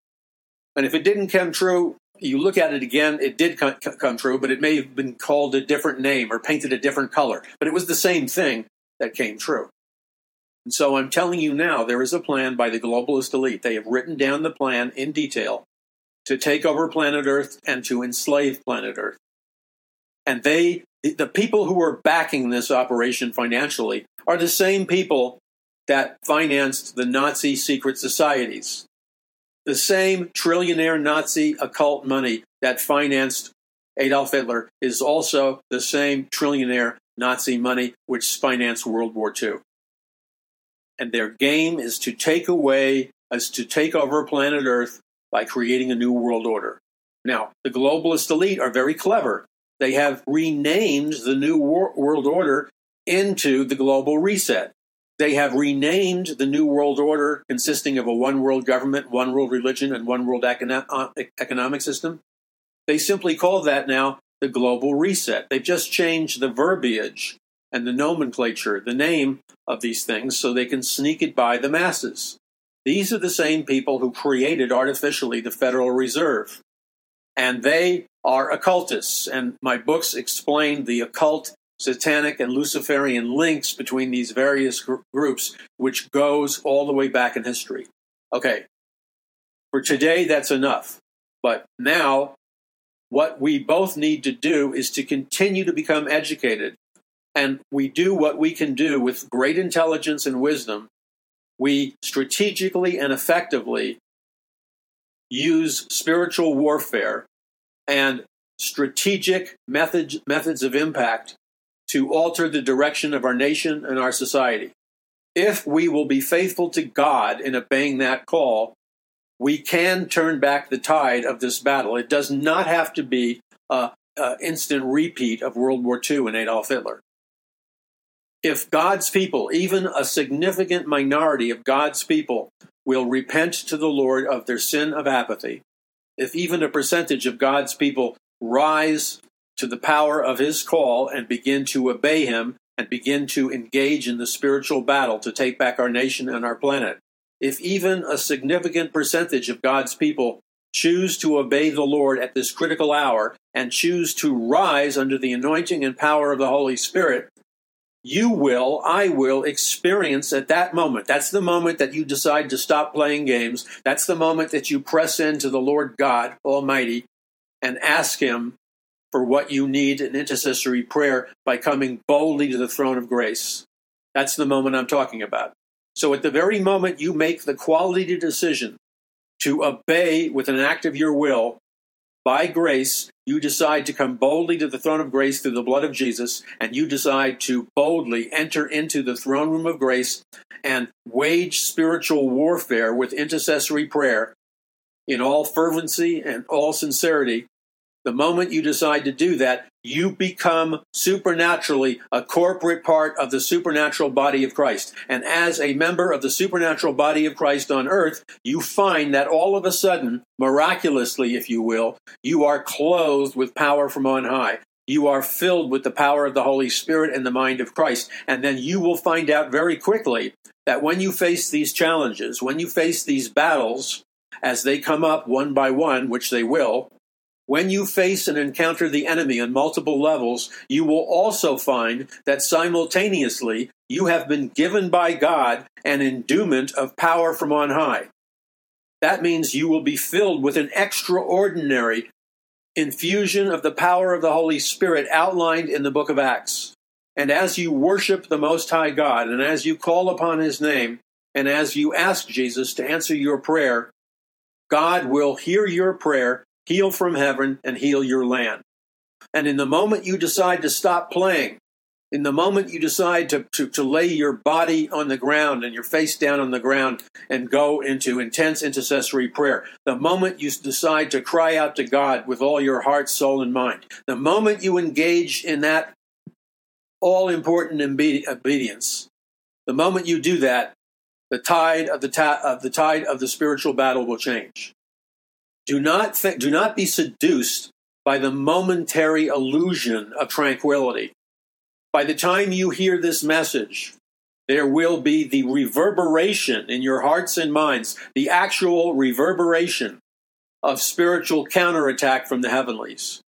And if it didn't come true, you look at it again, it did come, come true, but it may have been called a different name or painted a different color. But it was the same thing that came true. And so I'm telling you now, there is a plan by the globalist elite. They have written down the plan in detail to take over planet Earth and to enslave planet Earth. And they, the people who are backing this operation financially, are the same people that financed the Nazi secret societies. The same trillionaire Nazi occult money that financed Adolf Hitler is also the same trillionaire Nazi money which financed World War II. And their game is to take away, is to take over planet Earth by creating a new world order. Now, the globalist elite are very clever. They have renamed the new world order into the global reset. They have renamed the New World Order, consisting of a one world government, one world religion, and one world uh, economic system. They simply call that now the Global Reset. They've just changed the verbiage and the nomenclature, the name of these things, so they can sneak it by the masses. These are the same people who created artificially the Federal Reserve. And they are occultists. And my books explain the occult satanic and Luciferian links between these various gr- groups, which goes all the way back in history. Okay, for today, that's enough. But now, what we both need to do is to continue to become educated. And we do what we can do with great intelligence and wisdom. We strategically and effectively use spiritual warfare and strategic methods, methods of impact to alter the direction of our nation and our society. If we will be faithful to God in obeying that call, we can turn back the tide of this battle. It does not have to be an instant repeat of World War II and Adolf Hitler. If God's people, even a significant minority of God's people, will repent to the Lord of their sin of apathy, if even a percentage of God's people rise to the power of his call and begin to obey him and begin to engage in the spiritual battle to take back our nation and our planet. If even a significant percentage of God's people choose to obey the Lord at this critical hour and choose to rise under the anointing and power of the Holy Spirit, you will, I will experience at that moment. That's the moment that you decide to stop playing games. That's the moment that you press into the Lord God Almighty and ask Him for what you need in intercessory prayer by coming boldly to the throne of grace. That's the moment I'm talking about. So at the very moment you make the quality decision to obey with an act of your will, by grace, you decide to come boldly to the throne of grace through the blood of Jesus, and you decide to boldly enter into the throne room of grace and wage spiritual warfare with intercessory prayer in all fervency and all sincerity the moment you decide to do that, you become supernaturally a corporate part of the supernatural body of Christ. And as a member of the supernatural body of Christ on earth, you find that all of a sudden, miraculously, if you will, you are clothed with power from on high. You are filled with the power of the Holy Spirit and the mind of Christ. And then you will find out very quickly that when you face these challenges, when you face these battles, as they come up one by one, which they will, when you face and encounter the enemy on multiple levels, you will also find that simultaneously you have been given by God an endowment of power from on high. That means you will be filled with an extraordinary infusion of the power of the Holy Spirit outlined in the book of Acts. And as you worship the Most High God, and as you call upon His name, and as you ask Jesus to answer your prayer, God will hear your prayer, heal from heaven, and heal your land. And in the moment you decide to stop playing, in the moment you decide to, to, to lay your body on the ground and your face down on the ground and go into intense intercessory prayer, the moment you decide to cry out to God with all your heart, soul, and mind, the moment you engage in that all important obedience, the moment you do that, the tide of the, ta- of the tide of the spiritual battle will change. Do not do not be seduced by the momentary illusion of tranquility. By the time you hear this message, there will be the reverberation in your hearts and minds, the actual reverberation of spiritual counterattack from the heavenlies.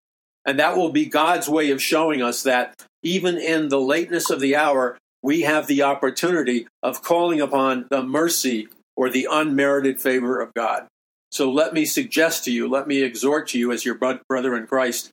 And that will be God's way of showing us that even in the lateness of the hour, we have the opportunity of calling upon the mercy or the unmerited favor of God. So let me suggest to you, let me exhort to you as your brother in Christ,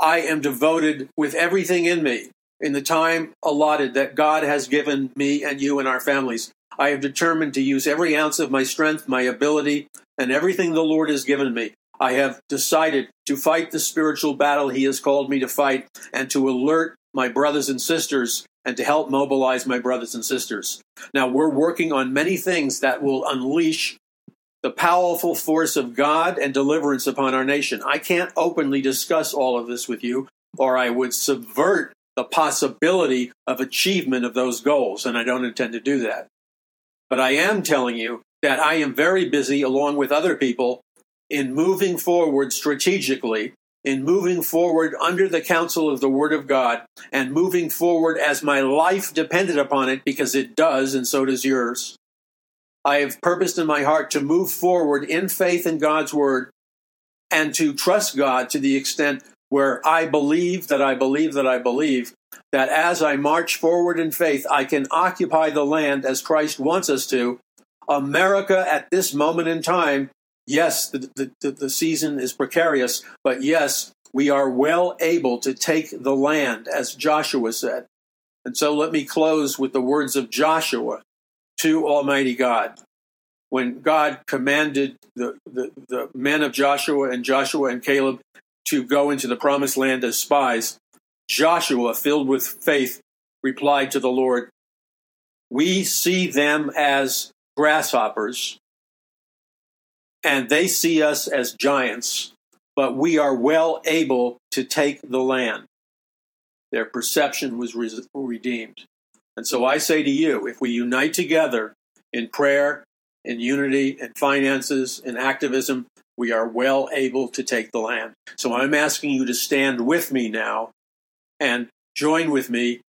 I am devoted with everything in me in the time allotted that God has given me and you and our families. I have determined to use every ounce of my strength, my ability, and everything the Lord has given me. I have decided to fight the spiritual battle He has called me to fight and to alert my brothers and sisters and to help mobilize my brothers and sisters. Now, we're working on many things that will unleash the powerful force of God and deliverance upon our nation. I can't openly discuss all of this with you, or I would subvert the possibility of achievement of those goals, and I don't intend to do that. But I am telling you that I am very busy, along with other people, in moving forward strategically, in moving forward under the counsel of the Word of God, and moving forward as my life depended upon it, because it does, and so does yours. I have purposed in my heart to move forward in faith in God's Word and to trust God to the extent where I believe that I believe that I believe that as I march forward in faith, I can occupy the land as Christ wants us to. America at this moment in time, yes, the, the, the season is precarious, but yes, we are well able to take the land, as Joshua said. And so let me close with the words of Joshua to Almighty God. When God commanded the, the, the men of Joshua and Joshua and Caleb to go into the promised land as spies, Joshua, filled with faith, replied to the Lord, We see them as grasshoppers, and they see us as giants, but we are well able to take the land. Their perception was re- redeemed. And so I say to you, if we unite together in prayer, in unity, in finances, in activism, we are well able to take the land. So I'm asking you to stand with me now and join with me.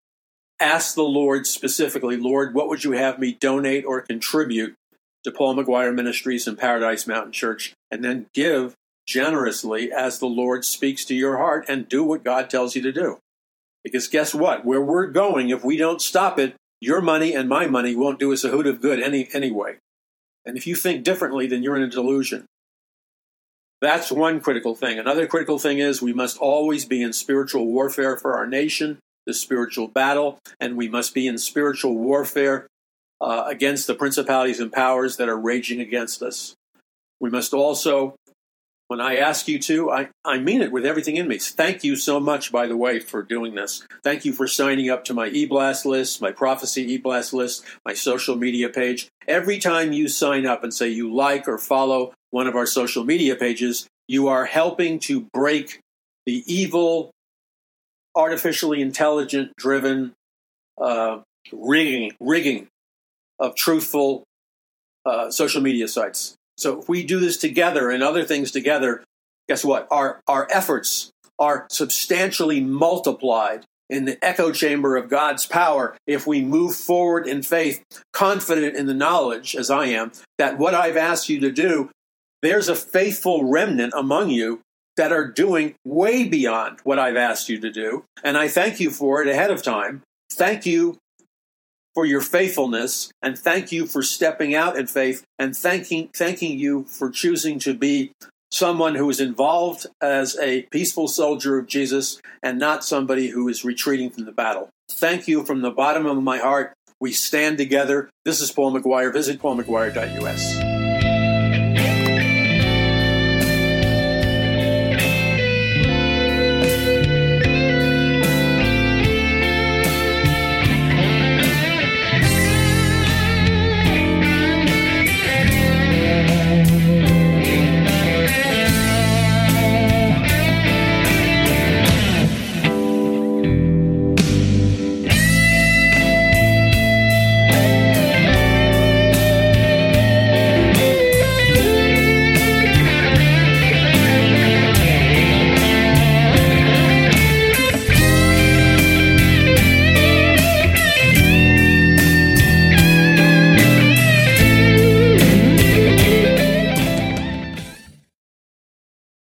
Ask the Lord specifically, Lord, what would you have me donate or contribute to Paul McGuire Ministries and Paradise Mountain Church? And then give generously as the Lord speaks to your heart and do what God tells you to do. Because guess what? Where we're going, if we don't stop it, your money and my money won't do us a hoot of good any, anyway. And if you think differently, then you're in a delusion. That's one critical thing. Another critical thing is we must always be in spiritual warfare for our nation, the spiritual battle, and we must be in spiritual warfare uh, against the principalities and powers that are raging against us. We must also when I ask you to, I, I mean it with everything in me. Thank you so much, by the way, for doing this. Thank you for signing up to my e-blast list, my prophecy e-blast list, my social media page. Every time you sign up and say you like or follow one of our social media pages, you are helping to break the evil, artificially intelligent driven uh, rigging, rigging of truthful uh, social media sites. So if we do this together and other things together, guess what? Our, our efforts are substantially multiplied in the echo chamber of God's power if we move forward in faith, confident in the knowledge, as I am, that what I've asked you to do, there's a faithful remnant among you that are doing way beyond what I've asked you to do. And I thank you for it ahead of time. Thank you for your faithfulness and thank you for stepping out in faith and thanking thanking you for choosing to be someone who is involved as a peaceful soldier of Jesus and not somebody who is retreating from the battle. Thank you from the bottom of my heart. We stand together. This is Paul McGuire. Visit paulmcguire.us.